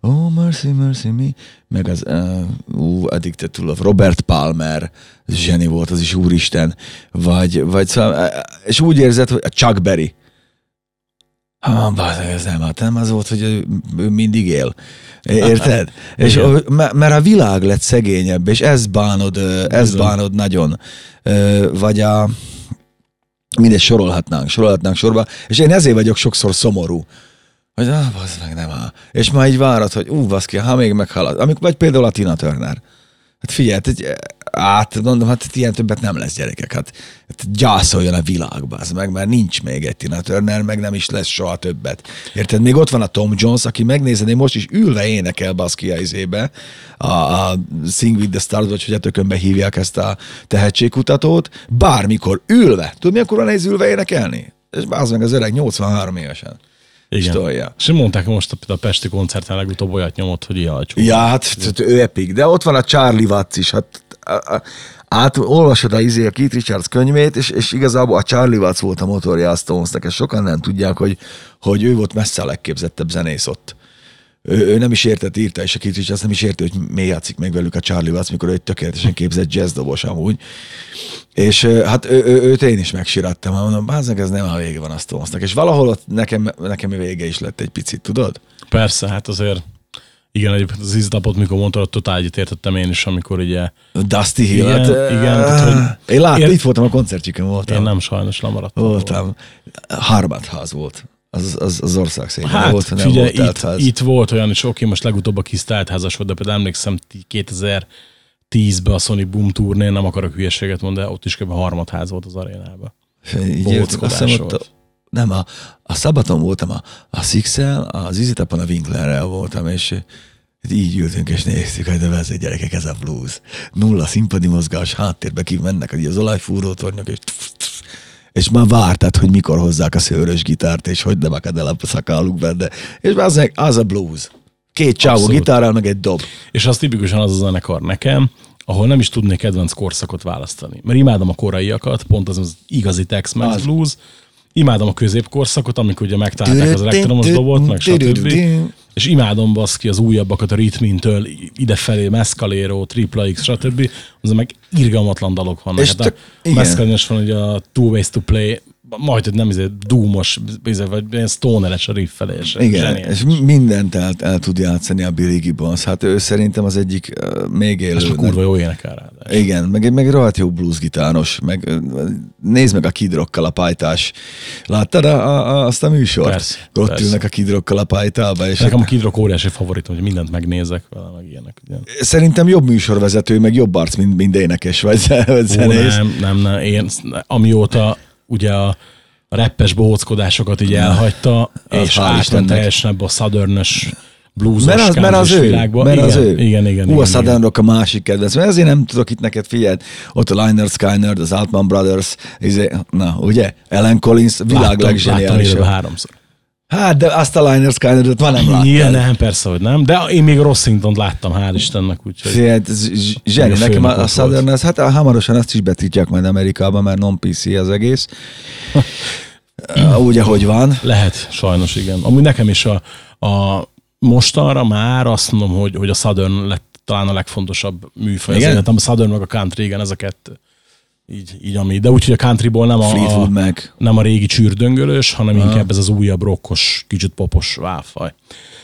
Oh, Mercy, Mercy Me, meg az uh, uh, Addicted to Love, Robert Palmer, zseni volt, az is úristen, vagy, vagy szóval, és úgy érzed, hogy a Chuck Berry, Ah, bázzeg, ez nem, hát nem az volt, hogy ő, ő mindig él. Érted? és mert a világ lett szegényebb, és ez bánod, ez bánod nagyon. Vagy a mindegy, sorolhatnánk, sorolhatnánk sorba, és én ezért vagyok sokszor szomorú. Hogy ah, bazd meg, nem áll. És már így várod, hogy ú, baszki, ha még meghalad. Amik, vagy például a Tina Turner. Hát figyelj, hát, egy, át, mondom, hát ilyen többet nem lesz gyerekek. Hát, hát gyászoljon a világba, az meg, mert nincs még egy Tina Turner, meg nem is lesz soha többet. Érted? Még ott van a Tom Jones, aki megnézed, most is ülve énekel baszki a izébe, a, a Sing with the Stars, vagy hogy a tökönbe hívják ezt a tehetségkutatót, bármikor ülve. Tudod, milyenkor van nehéz ülve énekelni? És bázd meg az öreg 83 évesen. Igen. Stolja. És mondták, most a, a Pesti koncerten legutóbb olyat nyomott, hogy ihalcsú. Ja, hát t- t- ő epik, de ott van a Charlie Watts is, hát a- a- olvasod a, izé, a Keith Richards könyvét, és, és igazából a Charlie Watts volt a motorja a Stonesnek, és sokan nem tudják, hogy, hogy ő volt messze a legképzettebb zenész ott. Ő, ő nem is értett, írta, és a Keith Richards nem is érti, hogy mi játszik meg velük a Charlie Watts, mikor ő egy tökéletesen képzett jazzdobos amúgy. És hát ő, ő, őt én is megsirattam, mondom, báznak, ez nem a vége van a Stonesnak. És valahol ott nekem, nekem a vége is lett egy picit, tudod? Persze, hát azért igen, egyébként az izdapot, mikor mondtad, totál egyetértettem én is, amikor ugye Dusty Hill. Igen, hát, igen, eh, tehát, hogy- Én láttam, Ér- itt voltam a koncertjükön, voltam. én nem sajnos lemaradtam. Voltam. Harbat ház volt. Az, az, az ország szépen Hát volt, nem figyelj, volt itt, itt volt olyan is, oké, most legutóbb a kis teltházas volt, de például emlékszem 2010-ben a Sonic Boom turnén, nem akarok hülyeséget mondani, de ott is kb. harmadház volt az arénában. Így Volt azt hiszem, ott, volt. Nem, a, a szabaton voltam a, a Sixel, az Izitapon a Winklerrel voltam, és így ültünk és néztük, hogy de ez egy gyerekek, ez a blues. Nulla színpadi mozgás, háttérbe ki mennek hogy az olajfúrótornyok, és és már vártad, hogy mikor hozzák a szőrös gitárt, és hogy nem akad el a szakáluk benne. És az, az a blues. Két csávó gitárral, meg egy dob. És az tipikusan az a zenekar nekem, ahol nem is tudnék kedvenc korszakot választani. Mert imádom a koraiakat, pont az az igazi Tex-Mex blues, imádom a középkorszakot, amikor ugye megtalálták az elektromos dobot, meg stb. És imádom baszki az újabbakat a ritmintől idefelé, Mescalero, Tripla X, stb. Az meg irgalmatlan dalok vannak. És Hát a. Mescalero van ugye a Two Ways to Play, majd, hogy nem izé, doomos, izé, vagy ilyen stoneres a riffel, és Igen, zseniális. és mindent el, el tud játszani a Billy Gibbons. Hát ő szerintem az egyik uh, még élő. És kurva jó énekel rá. Igen, meg, meg rohadt jó bluesgitáros, meg nézd meg a kidrokkal a pajtás. Láttad a, a, azt a műsort? Persze, Ott persze. ülnek a kidrokkal a pajtába, és Nekem a Kid Rock óriási favoritom, hogy mindent megnézek vele, meg ilyenek. Ugye. szerintem jobb műsorvezető, meg jobb arc, mint, mint énekes vagy, vagy Ó, zenész. nem, nem, nem, én amióta ugye a, reppes bohóckodásokat így elhagyta, Az és átment teljesen ebbe a southernös bluesos, Mert az, mert az ő, világba. mert igen, az ő. Igen, igen, Hú, igen, a Southern. Rock a másik kedvenc, mert ezért nem tudok itt neked figyelni. Ott a Liner Skyner, az Altman Brothers, izé, na, ugye? Ellen Collins, világ élőben háromszor. Hát, de azt a Liner Skyner-et van nem láttad. Igen, nem, persze, hogy nem, de én még Rossington láttam, hál' Istennek, úgyhogy hát zseni. Nekem a, a Southern, ez, hát hamarosan azt is betiltják majd Amerikában, mert non-PC az egész. Úgy, ahogy van. lehet, sajnos igen. Amúgy nekem is a, a mostanra már azt mondom, hogy, hogy a Southern lett talán a legfontosabb műfaj. Igen? Az életem, a Southern meg a country, igen, ez a kettő. Így, így ami. De úgy, hogy a countryból nem a, a, Mac. nem a régi csűrdöngölős, hanem inkább ez az újabb rokkos, kicsit popos válfaj.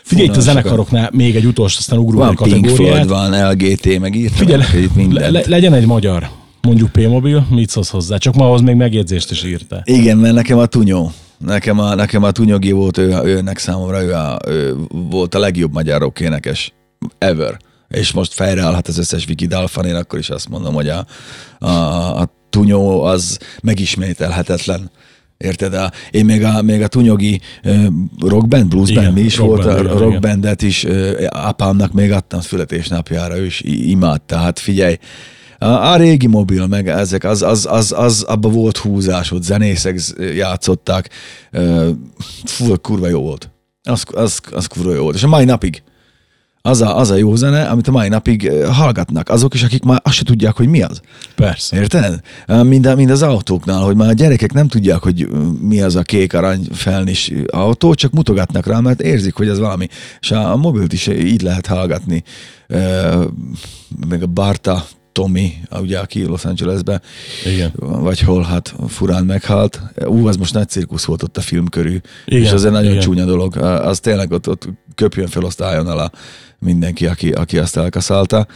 Figyelj, itt a zenekaroknál még egy utolsó, aztán ugrunk Van egy Pink kategóriát. Floyd, van LGT, meg írtam Figyelj, itt mindent. le, legyen egy magyar, mondjuk P-mobil, mit szólsz hozzá? Csak ma ahhoz még megjegyzést is írta. Igen, mert nekem a Tunyó. Nekem a, nekem a Tunyogi volt, ő, őnek számomra, ő, a, ő volt a legjobb magyar rock énekes ever. És most fejreállhat az összes Viki Dalfan, én akkor is azt mondom, hogy a, a, a Tunyó az megismételhetetlen. Érted? A, én még a, még a Tunyogi uh, rockband, bluesband, Igen, mi is volt, rockband, a igen, igen. rockbandet is uh, apámnak még adtam születésnapjára, ő is i- imádta. Hát figyelj, a, a régi mobil, meg ezek, az, az, az, az abba volt húzás, ott zenészek játszottak. Ö, Fú, kurva jó volt. Az, az, az kurva jó volt. És a mai napig az a, az a jó zene, amit a mai napig ö, hallgatnak. Azok is, akik már azt se tudják, hogy mi az. Persze. Érted? Mind, a- mind az autóknál, hogy már a gyerekek nem tudják, hogy ö, mi az a kék arany felnis autó, csak mutogatnak rá, mert érzik, hogy ez valami. És a, a mobilt is így lehet hallgatni. Ö, Meg a Barta Tommy, ugye, aki Los Angelesben, Igen. vagy hol, hát furán meghalt. Ú, az most nagy cirkusz volt ott a film körül, Igen, és az egy nagyon igen. csúnya dolog. Az tényleg ott, ott köpjön fel, azt álljon alá mindenki, aki, aki azt elkaszálta.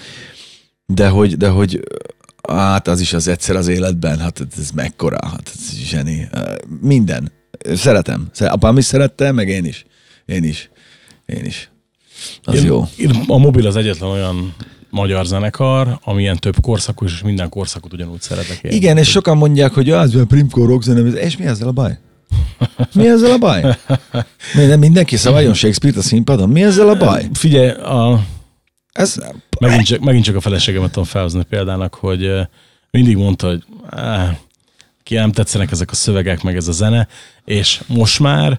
De hogy, de hogy hát az is az egyszer az életben, hát ez mekkora, hát ez zseni. Minden. Szeretem. Szer- Apám is szerette, meg én is. Én is. Én is. Az Én- jó. én- A mobil az egyetlen olyan magyar zenekar, amilyen több korszakos, és minden korszakot ugyanúgy szeretek én. Igen, és sokan mondják, hogy az a Primco rockzene, és mi ezzel a baj? Mi ezzel a baj? Minden, mindenki szaváljon Shakespeare-t a színpadon. Mi ezzel a baj? Figyelj, a, Ez, megint, csak, megint csak a feleségemet tudom felhozni példának, hogy mindig mondta, hogy ki nem tetszenek ezek a szövegek, meg ez a zene, és most már,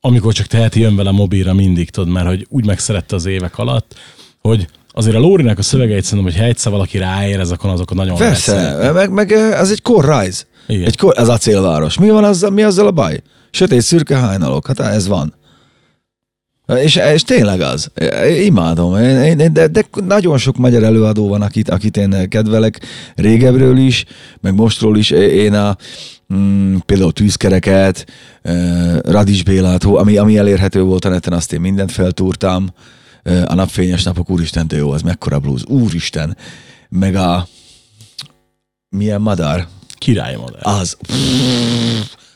amikor csak teheti, jön vele mobilra mindig, tudod, mert hogy úgy megszerette az évek alatt, hogy azért a Lórinak a szövegeit szerintem, hogy ha egyszer valaki ráérez, akkor azokat nagyon persze, meg, meg ez egy korrájz. Igen. Egy kor, ez a célváros. Mi van azzal, mi azzal a baj? Sötét, szürke hajnalok. Hát ez van. És, és tényleg az. Imádom. Én, én, de, de nagyon sok magyar előadó van, akit, akit én kedvelek régebről is, meg mostról is. Én a mm, például Tűzkereket, Radics Bélát, ami, ami elérhető volt a neten, azt én mindent feltúrtam. A napfényes napok, úristen, de jó, az mekkora blues. Úristen. Meg a milyen madár? Király modell. Az.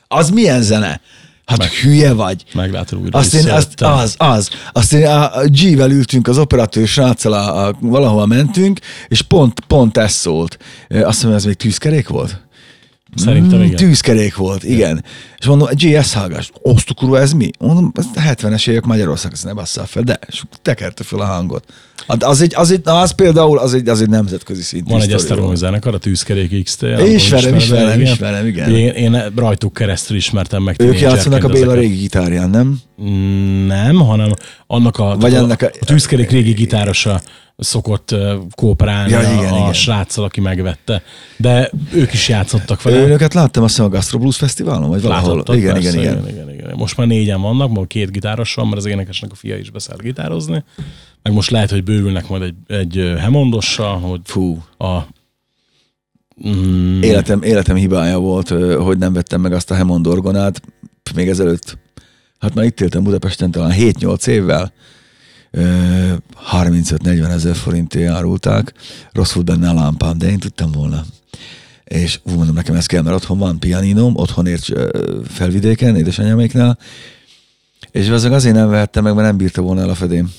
Az milyen zene? Hát Meg- hülye vagy. Meglátod újra. Azt én, azt, az, az. Azt én a a G-vel ültünk az operatőr sráccal, a, a, valahol mentünk, és pont, pont ez szólt. Azt mondom, ez még tűzkerék volt? Szerintem Mm, igen. Tűzkerék volt, igen. És mondom, GS hallgás, osztu kurva, ez mi? Mondom, ez a 70-es évek Magyarország, ezt ne basszál fel, de és tekerte fel a hangot. Hát az, egy, az, egy, na, az például az egy, az egy nemzetközi szintű Van egy esztergomi zenekar, a Tűzkerék XT. Ismerem, ismerem, ismerem, igen. Én, én rajtuk keresztül ismertem meg. Ők játszanak a Béla régi gitárján, nem? Mm, Nem, hanem annak a, Vagy a, ennek a- a tűzkerék régi gitárosa szokott kooperálni Ja, igen, a, igen. sráccal, aki megvette. De ők is játszottak vele. Önöket láttam azt hiszem a Gastro Blues Fesztiválon, vagy valahol. Látottad, igen, persze, igen, igen, igen, igen. Most már négyen vannak, ma két gitáros van, mert az énekesnek a fia is beszállt gitározni. Meg most lehet, hogy bővülnek majd egy, egy hemondossal, hogy Fú. a Mm, Életem, életem hibája volt, hogy nem vettem meg azt a Hammond orgonát, még ezelőtt, hát már itt éltem Budapesten talán 7-8 évvel, 35-40 ezer forintért árulták, rossz volt benne a lámpám, de én tudtam volna. És úgy mondom, nekem ez kell, mert otthon van pianinom, otthon ért felvidéken, édesanyáméknál, és azért nem vehettem meg, mert nem bírta volna el a fedém.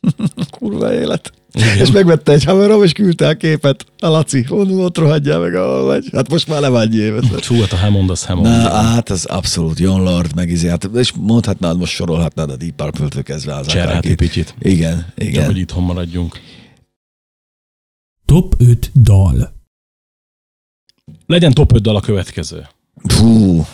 Kurva élet. Igen. És megvette egy haverom, és küldte a képet. A Laci, mondom, ott rohadjál meg, ahol vagy. Hát most már nem annyi évet. Hú, hát a Hammond az Hammond. Na, hát az abszolút John Lord, meg izé, hát, és mondhatnád, most sorolhatnád a Deep Purple-től kezdve az Cserháti. Pityit. Igen, Csak igen. hogy itthon maradjunk. Top 5 dal. Legyen top 5 dal a következő. Fú,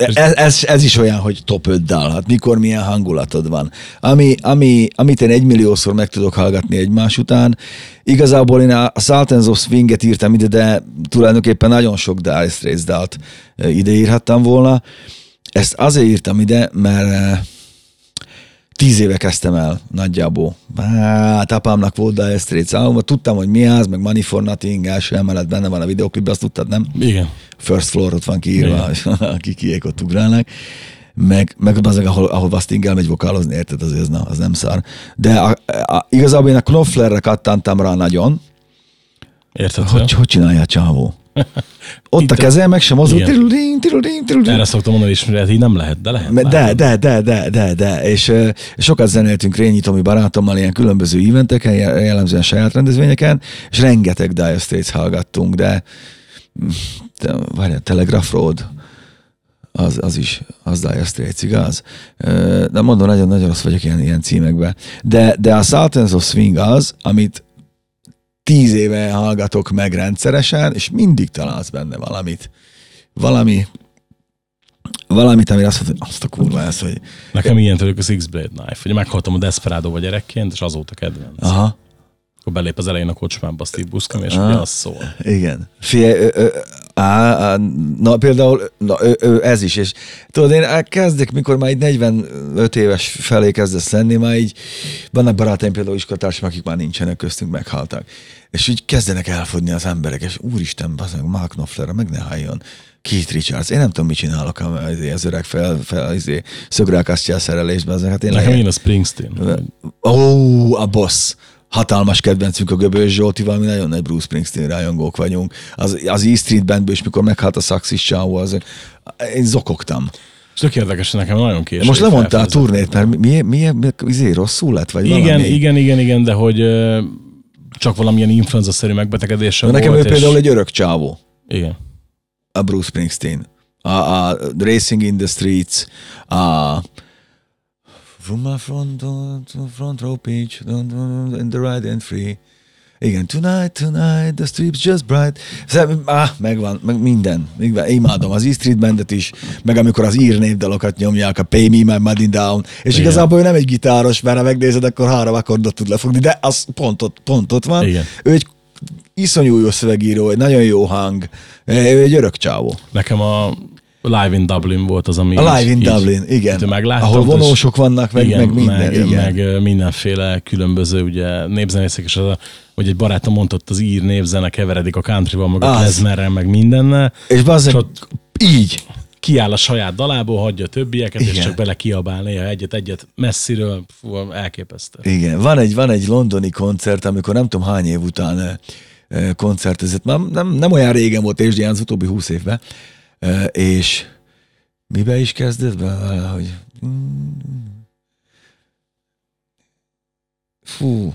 ez, ez, ez, is olyan, hogy top 5 dal. Hát mikor milyen hangulatod van. Ami, ami, amit én egymilliószor meg tudok hallgatni egymás után. Igazából én a Sultans of Swing-et írtam ide, de tulajdonképpen nagyon sok Dire Straits dalt eh, ide írhattam volna. Ezt azért írtam ide, mert eh, tíz éve kezdtem el nagyjából. Hát apámnak volt Dire Straits album, tudtam, hogy mi az, meg Money for Nothing, első emelet benne van a videoklipben, azt tudtad, nem? Igen. first floor ott van kiírva, akik kiék ott ugrálnak, meg, meg az, ahol, ahol Basting elmegy vokálozni, érted, azért az, na, az nem szar. De a, a, igazából én a Knopflerre kattantam rá nagyon, Érthető? hogy, hogy csinálja a csávó. Ott Itt a a- keze meg sem mozog. Erre szoktam mondani, és hát így nem lehet, de lehet. De, de, de, de, de, de, és sokat zenéltünk Rényi Tomi barátommal ilyen különböző eventeken, jel- jellemzően saját rendezvényeken, és rengeteg Dire Straits hallgattunk, de, de várjál, Telegraph Road, az, az is, az Dire Straits, igaz? De mondom, nagyon-nagyon rossz vagyok ilyen, ilyen címekbe. De, de a Sultans of Swing az, amit tíz éve hallgatok meg rendszeresen, és mindig találsz benne valamit. Valami, valamit, amire azt mondod, hogy azt a kurva ez, hogy Nekem ilyen tőlük a Six Blade Knife. Ugye meghaltam a Desperado gyerekként, és azóta kedvenc. aha, Akkor belép az elején a kocsmába Steve Buscemi, és Ah. ugye az szól. igen. Fie, á, á, na például na, ö, ö, ez is, és tudod, én kezdek, mikor már így 45 éves felé kezdesz lenni, már így vannak barátaim például iskolatársak, akik már nincsenek köztünk, meghaltak. És így kezdenek elfogyni az emberek, és úristen, bazeg, Mark Knopfler, meg ne halljon. Keith Richards, én nem tudom, mit csinálok izé, az öreg fel, fel izé, szögrákasztja a szerelésben, hát én Nekem én a Springsteen. Ó, a boss. Hatalmas kedvencünk a Göbös Zsoltival, mi nagyon nagy Bruce Springsteen rajongók vagyunk. Az, az E Street Bandből is, mikor meghalt a Saxis csávó, az, én zokogtam. És tök érdekes, nekem nagyon késő. Most lemondtál a turnét, mert mi, mi, mi, izé, rosszul lett, vagy Igen, valami? igen, igen, igen, de hogy csak valamilyen influenza-szerű megbetegedése De nekem volt. ő például és... egy örök csávó, Igen. a Bruce Springsteen. A, a Racing in the Streets, a From my front door to front row pitch, in the ride and free. Igen, tonight, tonight, the strip's just bright. Szóval, ah, megvan, meg minden. Megvan. Imádom az E Street Bandet is, meg amikor az ír névdalokat nyomják, a Pay Me My Money Down, és Igen. igazából ő nem egy gitáros, mert ha megnézed, akkor három akkordot tud lefogni, de az pont ott, pont ott van. Igen. Ő egy iszonyú jó szövegíró, egy nagyon jó hang, ő egy örök csávó. Nekem a Live in Dublin volt az, ami A Live így- in így- Dublin, igen. Te megláttam, Ahol vonósok vannak, meg, igen, meg minden. meg, igen. meg mindenféle különböző ugye, népzenészek, és az a, hogy egy barátom mondta, az ír népzene keveredik a countryval, meg a klezmerrel, meg mindennel, És bazzeg, így. kiáll a saját dalából, hagyja a többieket, Igen. és csak bele kiabál néha egyet-egyet messziről, fú, elképesztő. Igen, van egy, van egy londoni koncert, amikor nem tudom hány év után koncertezett, már nem, nem olyan régen volt és az utóbbi húsz évben, és mibe is kezdett be valahogy? Fú,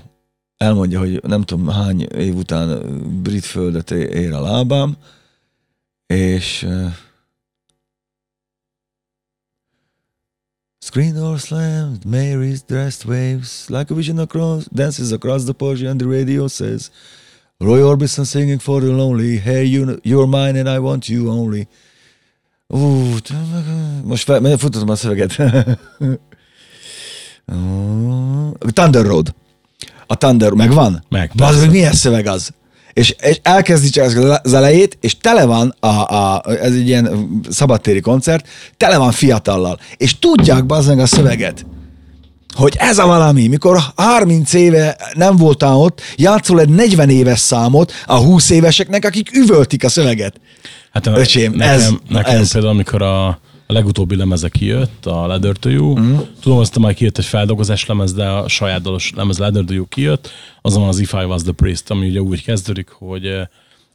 elmondja, hogy nem tudom hány év után brit földet ér a lábám, és Screen door slammed, Mary's dressed waves like a vision across, dances across the Porsche and the radio says, Roy Orbison singing for the lonely, hey, you, you're mine and I want you only. Ú, meg- most fel, futottam a szöveget. Thunder Road. A Thunder megvan? Meg, Az persze. meg milyen szöveg az? És, és elkezdi csak az elejét, és tele van, a, a, ez egy ilyen szabadtéri koncert, tele van fiatallal, és tudják bazdmeg a szöveget. hogy ez a valami, mikor 30 éve nem voltál ott, játszol egy 40 éves számot a 20 éveseknek, akik üvöltik a szöveget. Hát Öcsém, nekem, ez- nekem ez. például, amikor a, a legutóbbi lemeze kijött, a Leather to You, mm. tudom, azt már kijött egy feldolgozás lemez, de a saját dalos lemez Leather to You kijött, azon az If I Was the Priest, ami ugye úgy kezdődik, hogy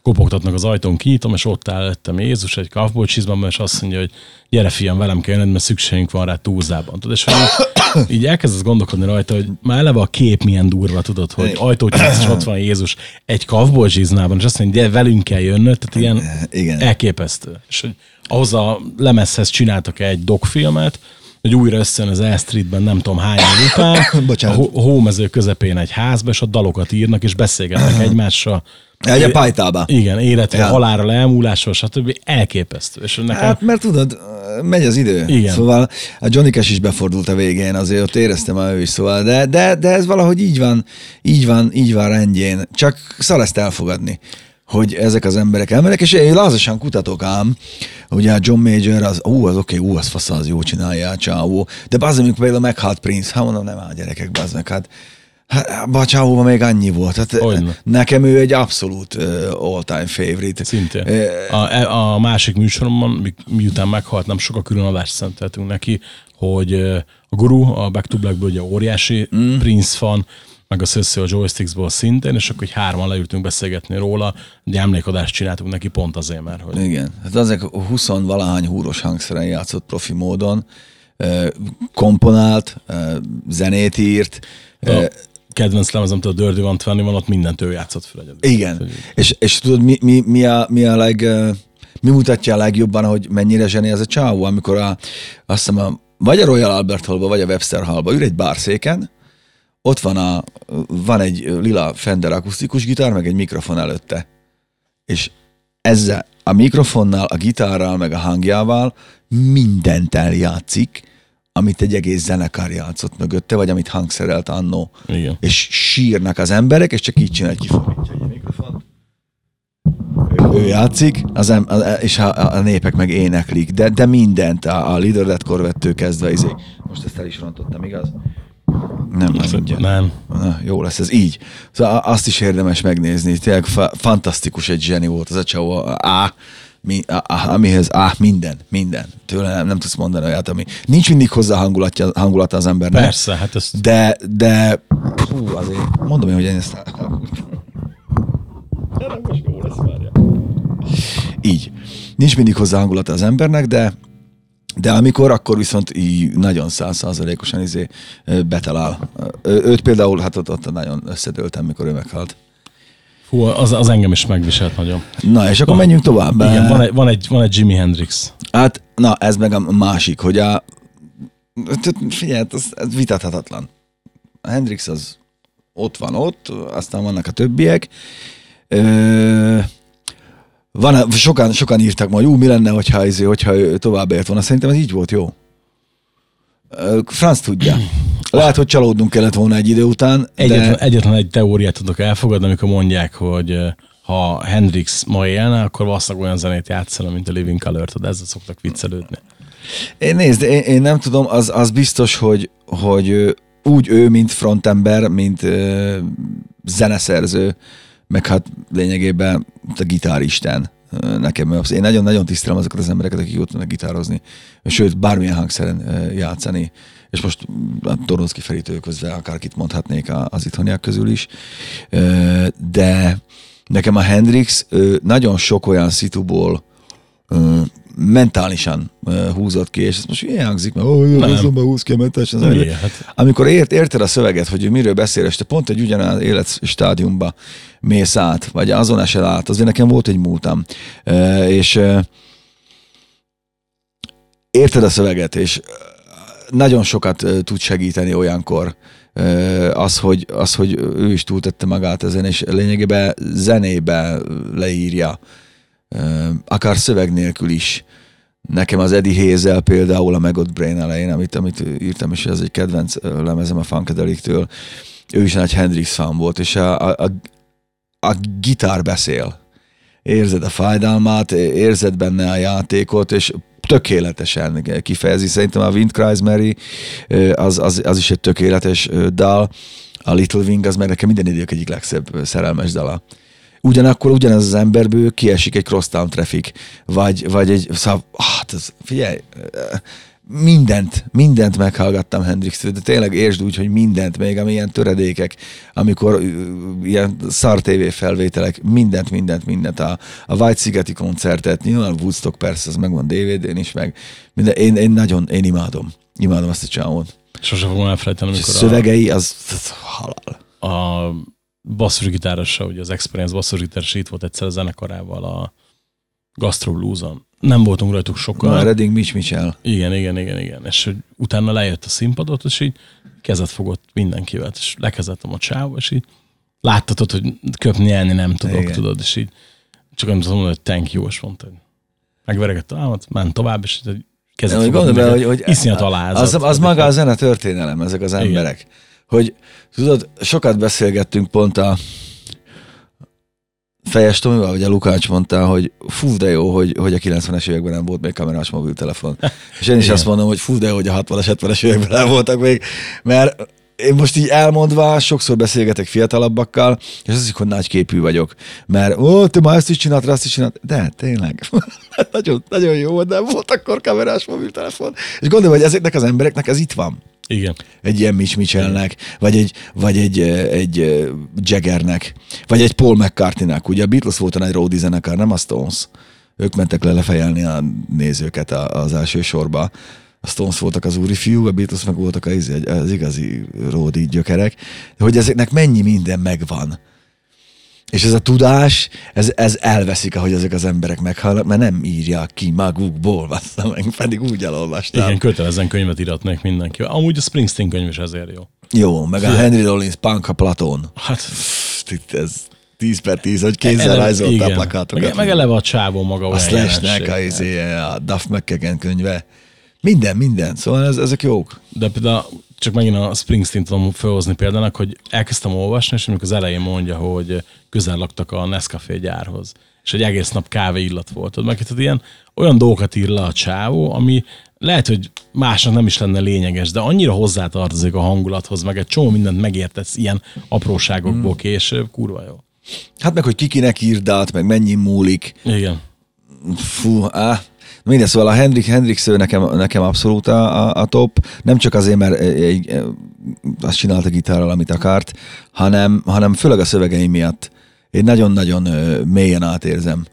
kopogtatnak az ajtón, kinyitom, és ott áll előttem Jézus egy cowboy csizmában, és azt mondja, hogy gyere fiam, velem kell jönned, mert szükségünk van rá túlzában. Tudod, és így, így elkezdesz gondolkodni rajta, hogy már eleve a kép milyen durva, tudod, hogy ajtót nyitsz, és ott van Jézus egy cowboy csizmában, és azt mondja, gyere, velünk kell jönnöd, tehát ilyen Igen. elképesztő. És hogy ahhoz a lemezhez csináltak egy dokfilmet, hogy újra összejön az L Streetben nem tudom hány év után, a Bocsánat. hó- hómező közepén egy házba, és a dalokat írnak, és beszélgetnek egymással. Egy a pajtába. Igen, életre, ja. halára, leelmúlásról, stb. Elképesztő. És nekem, Hát, mert tudod, megy az idő. Igen. Szóval a Johnny Cash is befordult a végén, azért ott éreztem a ő is, szóval, de, de, de ez valahogy így van, így van, így van rendjén. Csak szar ezt elfogadni hogy ezek az emberek elmennek, és én lázasan kutatok ám, ugye a John Major, az, ú, az oké, ú, az fasz, az jó csinálja, a csávó. De bazd, amikor például meghalt Prince, hát mondom, nem áll gyerekek, bazd meg, hát Hát, abban a csávóban még annyi volt. Hát, Hogyne. nekem ő egy abszolút uh, all-time favorite. Szintén. Ö, A, a másik műsoromban, mi- miután meghalt, nem sokkal külön adást szenteltünk neki, hogy a guru, a Back to Blackből ugye óriási mm. Prince fan, meg a Szössző a Joysticksból szintén, és akkor hogy hárman leültünk beszélgetni róla, egy emlékadást csináltunk neki pont azért, mert hogy Igen, hát azek 20 valahány húros hangszeren játszott profi módon, komponált, zenét írt, a kedvenc lemezemtől a Dirty Van Twenty van, ott mindent ő játszott fel egyedül. igen, és, és tudod, mi, mi, mi, a, mi a leg, mi mutatja a legjobban, hogy mennyire zseni ez a csávó, amikor a, azt hiszem a, vagy a Royal Albert Hallba, vagy a Webster Hallba ül egy bárszéken, ott van, a, van egy lila Fender akusztikus gitár, meg egy mikrofon előtte. És ezzel a mikrofonnal, a gitárral, meg a hangjával mindent eljátszik, amit egy egész zenekar játszott mögötte, vagy amit hangszerelt annó. Igen. És sírnak az emberek, és csak így csinál, kifordítja egy mikrofont. Ő, ő játszik, az em, a, és a, a, népek meg éneklik, de, de mindent, a, a Leader Corvettől kezdve, izé. most ezt el is rontottam, igaz? Nem, nem, mindjárt. Nem. Na, jó lesz ez így. Szóval azt is érdemes megnézni. Tényleg fa- fantasztikus egy zseni volt az a csávó. Á, mi, á, á, amihez á, minden, minden. Tőle nem, nem tudsz mondani olyat, ami... Nincs mindig hozzá hangulatja, hangulata az embernek. Persze, hát ez De, de... Hú, azért mondom én, hogy én ezt Így. Nincs mindig hozzá hangulata az embernek, de de amikor, akkor viszont így nagyon százszázalékosan izé betalál. Őt például, hát ott, ott nagyon összedőltem, mikor ő meghalt. Fú, az, az engem is megviselt nagyon. Na, és akkor menjünk tovább. Igen, van egy, van egy, van egy Jimi Hendrix. Hát, na, ez meg a másik, hogy a... Figyelj, ez, ez vitathatatlan. A Hendrix az ott van ott, aztán vannak a többiek. Ö, van, sokan, sokan írtak majd, ú, mi lenne, hogyha, izé, hogyha ő tovább ért volna. Szerintem ez így volt jó. Franz tudja. Lehet, hogy csalódnunk kellett volna egy idő után, Egyetlen, de egyetlen egy teóriát tudok elfogadni, amikor mondják, hogy ha Hendrix ma élne, akkor valószínűleg olyan zenét játszana, mint a Living Color, de ezzel szoktak viccelődni. Én nézd, én, én nem tudom, az, az biztos, hogy, hogy úgy ő, mint frontember, mint ö, zeneszerző, meg hát lényegében a gitáristen. Nekem én nagyon-nagyon tisztelem azokat az embereket, akik ott tudnak gitározni, sőt, bármilyen hangszeren játszani. És most a Toronszki Feritő közben akárkit mondhatnék az itthoniak közül is. De nekem a Hendrix nagyon sok olyan szituból mentálisan húzott ki, és ez most ilyen hangzik, mert jó, azonban húz ki a mentálisan. az Igen, hát- Amikor ért, érted a szöveget, hogy miről beszél, és te pont egy ugyanaz életstádiumba mész át, vagy azon esel át, azért nekem volt egy múltam. És érted a szöveget, és nagyon sokat tud segíteni olyankor az, hogy, az, hogy ő is túltette magát ezen, és lényegében zenébe leírja, akár szöveg nélkül is. Nekem az Eddie Hazel például a Megot Brain elején, amit, amit írtam, és ez egy kedvenc lemezem a Funkadelic-től, ő is nagy Hendrix fan volt, és a, a, a, a gitár beszél. Érzed a fájdalmát, érzed benne a játékot, és tökéletesen kifejezi. Szerintem a Windkreis Mary ö, az, az, az is egy tökéletes dal. A Little Wing az meg nekem minden idők egyik legszebb szerelmes dala. Ugyanakkor ugyanaz az emberből kiesik egy crosstown traffic, vagy, vagy egy, szóval, hát ez, figyelj, mindent, mindent meghallgattam hendrix de tényleg értsd úgy, hogy mindent, még amilyen töredékek, amikor ilyen szar TV felvételek, mindent, mindent, mindent. A, a White-szigeti koncertet, nyilván Woodstock persze, az megvan DVD-n is, meg minden. Én, én nagyon, én imádom. Imádom ezt a csávót. Sose fogom elfelejteni, amikor a, szövegei, az, az halál. a basszusgitárosa, ugye az Experience basszusgitárosa itt volt egyszer a zenekarával a Gastro Blues-on. Nem voltunk rajtuk sokan. Na, Redding Mitch Mitchell. Igen, igen, igen, igen. És hogy utána lejött a színpadot, és így kezet fogott mindenkivel, és lekezeltem a csávba, és így láttatod, hogy köpni, nyelni nem tudok, Igen. igen. tudod, és így csak annyit mondani, hogy thank you, és mondta, hogy megveregett a álmat, ment tovább, és így kezet Hogy fogott gondolom, hogy, hogy Iszonyat alázat. Az, az maga a zene történelem, ezek az emberek. Hogy tudod, sokat beszélgettünk pont a Fejes Tomival, vagy a Lukács mondta, hogy fú, de jó, hogy, hogy a 90-es években nem volt még kamerás mobiltelefon. És én is Igen. azt mondom, hogy fú, de jó, hogy a 60-as, 70-es években nem voltak még, mert én most így elmondva sokszor beszélgetek fiatalabbakkal, és az is, hogy nagy képű vagyok. Mert ó, te már ezt is csinált, azt is csinált. De tényleg. nagyon, nagyon jó nem volt akkor kamerás mobiltelefon. És gondolom, hogy ezeknek az embereknek ez itt van Igen. egy ilyen Mitch Mitchellnek, vagy egy, vagy egy, egy Jaggernek, vagy egy Paul McCartneynek. Ugye a Beatles volt a nagy roadie zenekar, nem a Stones. Ők mentek le lefejelni a nézőket az első sorba. A Stones voltak az úri fiú, a Beatles meg voltak az, az igazi roadie gyökerek. Hogy ezeknek mennyi minden megvan. És ez a tudás, ez, ez elveszik, ahogy ezek az emberek meghalnak, mert nem írják ki magukból, bassza meg, pedig úgy elolvastam. Igen, kötelezzen könyvet iratnék mindenki. Amúgy a Springsteen könyv is ezért jó. Jó, meg a Henry Rollins, Punk a Platón. Hát, Itt ez 10 per 10, hogy kézzel rajzolta a plakátokat. Meg, meg eleve a csávó maga a Slashnek, a, izé, a Duff McKagan könyve. Minden, minden. Szóval ez, ezek jók. De például csak megint a Springsteen tudom felhozni példának, hogy elkezdtem olvasni, és amikor az elején mondja, hogy közel laktak a Nescafé gyárhoz, és egy egész nap kávé illat volt. Meg tehát ilyen olyan dolgokat ír le a csávó, ami lehet, hogy másnak nem is lenne lényeges, de annyira hozzátartozik a hangulathoz, meg egy csomó mindent megértesz ilyen apróságokból később, kurva jó. Hát meg, hogy kikinek írd át, meg mennyi múlik. Igen. Fú, á. Minden szóval a Hendrik Hendrix ő nekem, nekem abszolút a, a, a top, nem csak azért, mert egy, egy, azt csinált a gitárral, amit akart, hanem, hanem főleg a szövegei miatt. Én nagyon-nagyon mélyen átérzem.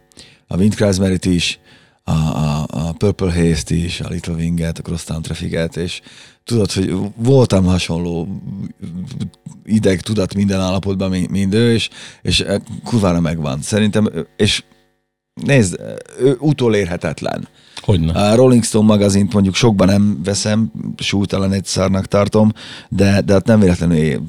A Windkreis Merit is, a, a, a Purple Haze-t is, a Little Wing-et, a Crosstown Traffic-et, és tudod, hogy voltam hasonló ideg, tudat minden állapotban, mint, ő, és, és eh, kurvára megvan. Szerintem, és nézd, ő utolérhetetlen. Hogyne. A Rolling Stone magazint mondjuk sokban nem veszem, súlytalan egy szarnak tartom, de, de hát nem véletlenül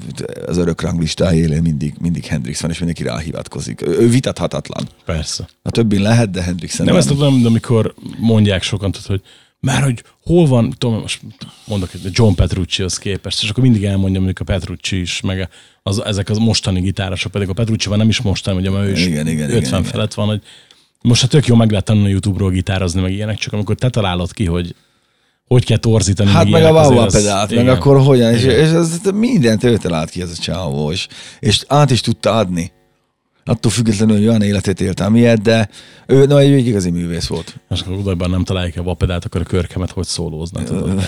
az örök ranglistá élén mindig, mindig Hendrix van, és mindenki ráhivatkozik. Ő, ő vitathatatlan. Persze. A többin lehet, de Hendrixen Nem nem. ezt tudom, de amikor mondják sokan, tudod, hogy már hogy hol van, tudom, most mondok, John Petrucci-hoz képest, és akkor mindig elmondjam, mondjuk a Petrucci is, meg az, ezek az mostani gitárosok, pedig a Petrucci nem is mostani, ugye, mert ő is Igen, igen, 50 igen, felett van, hogy most hát tök jó meg lehet tanulni a YouTube-ról gitározni, meg ilyenek, csak amikor te találod ki, hogy hogy kell torzítani, Hát meg a ilyenek, azért wow pedált, meg igen. akkor hogyan, és, és ez, mindent ő talált ki ez a csávó, és, és át is tudta adni. Attól függetlenül, hogy olyan életét élte, amilyet, de ő no, egy, igazi művész volt. És akkor udajban nem találják a vapedált, akkor a körkemet hogy szólóznak. Tudod?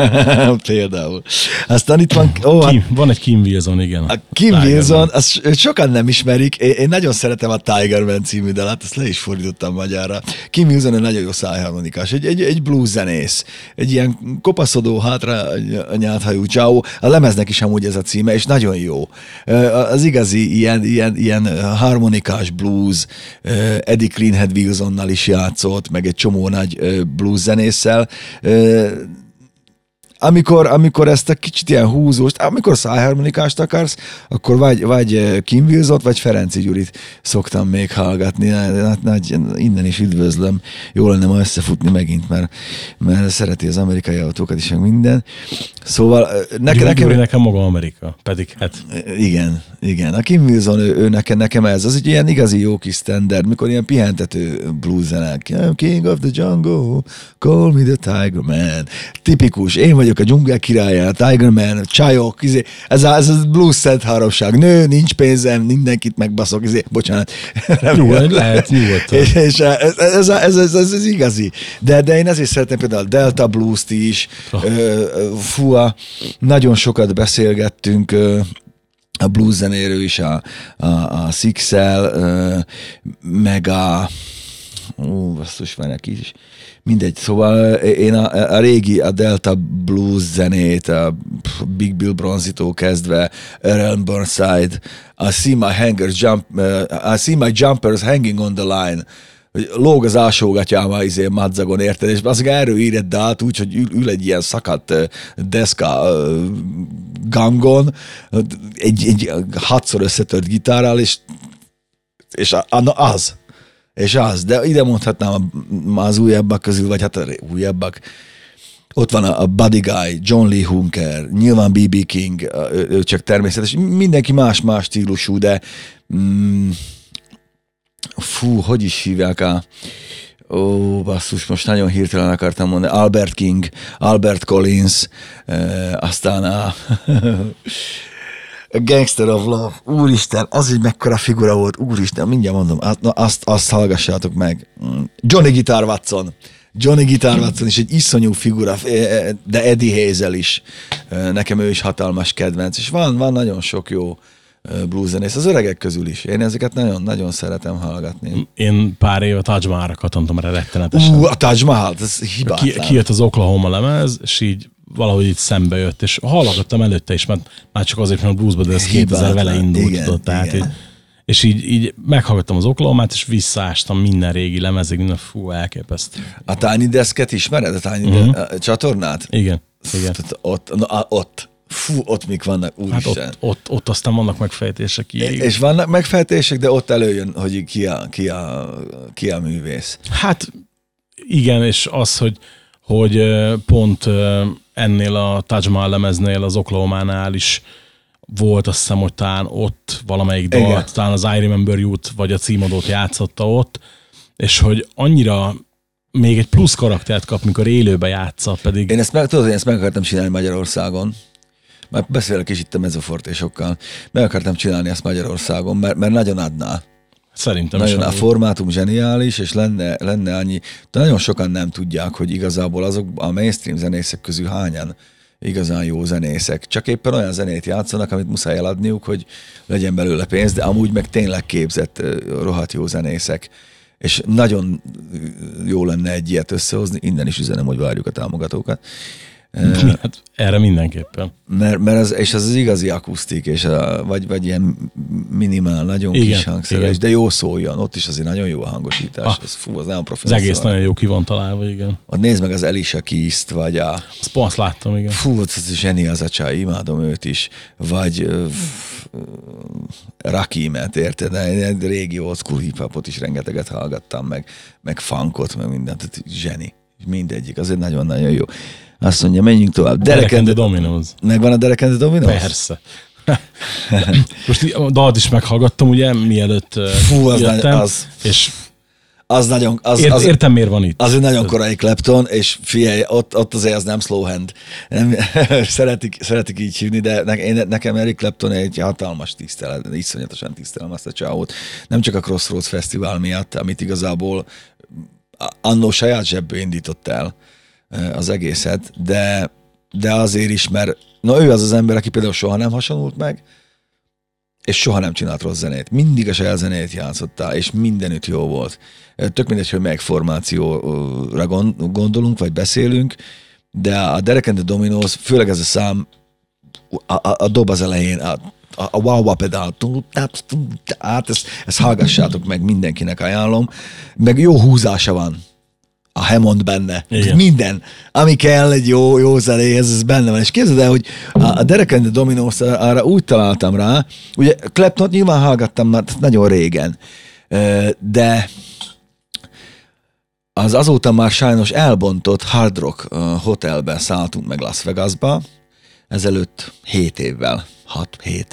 Például. Aztán itt van, ó, hát Kim, van egy Kim Wilson, igen. A Kim Tiger Wilson, azt sokan nem ismerik. Én, én nagyon szeretem a Tiger Man című dalát, azt le is fordítottam magyarra. Kim Wilson egy nagyon jó szájharmonikás, egy, egy, egy blues zenész, egy ilyen kopaszodó, hátra nyáthajú csávó. A lemeznek is amúgy ez a címe, és nagyon jó. Az igazi ilyen, ilyen, ilyen harmonikás blues, Eddie Greenhead Wilsonnal is játszott, meg egy csomó nagy blues zenésszel. Amikor, amikor ezt a kicsit ilyen húzóst, amikor szájharmonikást akarsz, akkor vagy, vagy Kim Wilson, vagy Ferenci Gyurit szoktam még hallgatni. Hát, nagy, innen is üdvözlöm. Jó lenne ma összefutni megint, mert, mert szereti az amerikai autókat is, meg minden. Szóval Nekem, nekem, nekem, nekem maga Amerika, pedig hát igen, igen. A Kim Wilson, ő, ő nekem, nekem ez, az egy ilyen igazi jó kis standard, mikor ilyen pihentető blues zenek. I'm king of the jungle, call me the tiger man. Tipikus, én vagyok a dzsungel királya, a tiger man, csajok, izé, ez a, ez a blues szent háromság. Nő, nincs pénzem, mindenkit megbaszok, izé, bocsánat. Nyugodt, lehet, nyugodtan. És, és ez, ez, ez, ez, ez, ez, igazi. De, de én ezért szeretem például a Delta Blues-t is. Oh. Ö, ö, Fú, a, nagyon sokat beszélgettünk a blues zenéről is, a, a, a Sixel, meg a Ú, basszus, van neki is. Mindegy, szóval én a, a régi, a Delta Blues zenét, a Big Bill Bronzitól kezdve, Earl Burnside, I see my hangers jump, uh, I see my jumpers hanging on the line, lóg az alsógatyám izé madzagon, érted? És az erről ír egy dalt úgy, hogy ül, ül egy ilyen szakadt ö, deszka gangon, egy, egy hatszor összetört gitárral, és, és a, a, az. És az, de ide mondhatnám az újabbak közül, vagy hát a újabbak, ott van a, Buddy Guy, John Lee Hunker, nyilván B.B. King, ő, ő csak természetes, mindenki más-más stílusú, de mm, fú, hogy is hívják a Ó, basszus, most nagyon hirtelen akartam mondani. Albert King, Albert Collins, eh, aztán a, a Gangster of Love. Úristen, az egy mekkora figura volt. Úristen, mindjárt mondom, azt, na, azt, azt hallgassátok meg. Mm. Johnny Guitar Watson. Johnny Guitar Watson is egy iszonyú figura, eh, de Eddie Hazel is. Eh, Nekem ő is hatalmas kedvenc. És van, van nagyon sok jó eh, blueszenész, az öregek közül is. Én ezeket nagyon-nagyon szeretem hallgatni. én pár éve Taj Mahalra kattantam erre rettenetesen. Ú, a Taj Mahal, ez hibátlan. Ki, kijött az Oklahoma lemez, és így valahogy itt szembe jött, és hallgattam előtte is, mert már csak azért, mert a bluesban, de ez 2000 vele indult, Igen, tudod, tehát igen. így, és így, így meghallgattam az Oklahomát, és visszaástam minden régi lemezig, minden fú, elképesztő. A Tiny Desk-et ismered? A Tiny uh-huh. De- csatornát? Igen, igen. Tehát ott, na, ott. Fú, ott mik vannak, Hát úristen. ott, ott, ott aztán vannak megfejtések így. és vannak megfejtések, de ott előjön, hogy ki a, ki a, ki a művész. Hát igen, és az, hogy, hogy pont ennél a Taj Mahal lemeznél, az Oklahománál is volt azt hiszem, hogy talán ott valamelyik Igen. dalt, talán az I Remember You-t, vagy a címadót játszotta ott, és hogy annyira még egy plusz karaktert kap, mikor élőbe játsza, pedig Én ezt meg, tudod, én ezt meg akartam csinálni Magyarországon. Már beszélek is itt a mezofortésokkal. Meg akartam csinálni ezt Magyarországon, mert, mert nagyon adná. Szerintem Nagyon a is. formátum zseniális, és lenne, lenne annyi, de nagyon sokan nem tudják, hogy igazából azok a mainstream zenészek közül hányan igazán jó zenészek. Csak éppen olyan zenét játszanak, amit muszáj eladniuk, hogy legyen belőle pénz, de amúgy meg tényleg képzett, rohadt jó zenészek. És nagyon jó lenne egy ilyet összehozni, innen is üzenem, hogy várjuk a támogatókat. Hát erre mindenképpen. Mert, mert az, és az az igazi akusztik, és a, vagy, vagy ilyen minimál, nagyon Igen, kis hangszeres, igen. de jó szóljon. Ott is azért nagyon jó a hangosítás. Ah. ez, fú, az nagyon profi. Az egész nagyon jó ki van találva, igen. Ott nézd meg az Elisha Keys-t, vagy a... Azt azt láttam, igen. Fú, ez zseni az a csaj, imádom őt is. Vagy Rakimet, érted? Egy régi old school hip-hopot is rengeteget hallgattam, meg, meg funkot, meg mindent. Zseni. Mindegyik. Azért nagyon-nagyon jó. Azt mondja, menjünk tovább. Derek Derek and the and the- Dominos. Megvan a Derek and the Dominos? Persze. Most a dalt is meghallgattam, ugye, mielőtt Fú, az jöttem, nagy- az- és Az nagyon, az, ért, az, értem, miért van itt. az egy nagyon korai Clapton, és figyelj, ott, ott azért az nem slow hand. Nem, szeretik, szeretik így hívni, de ne, én, nekem Eric Clapton egy hatalmas tisztelet, iszonyatosan tisztelem azt a csávót. Nem csak a Crossroads Fesztivál miatt, amit igazából annó saját zsebből indított el az egészet, de, de azért is, mert na ő az az ember, aki például soha nem hasonlult meg, és soha nem csinált rossz zenét. Mindig a saját zenét játszottál, és mindenütt jó volt. Tök mindegy, hogy melyik formációra gond- gondolunk, vagy beszélünk, de a Derek and the Dominos, főleg ez a szám, a, a, a dob az elején, a, a, a wow pedál, hát ezt, ezt hallgassátok meg, mindenkinek ajánlom, meg jó húzása van. A Hammond benne. Igen. Minden, ami kell egy jó, jó zenéhez, ez benne van. És képzeld el, hogy a, Derek and the Dominos arra úgy találtam rá, ugye Clapton nyilván hallgattam már nagyon régen, de az azóta már sajnos elbontott Hard Rock hotelben szálltunk meg Las Vegasba, ezelőtt 7 évvel, 6-7,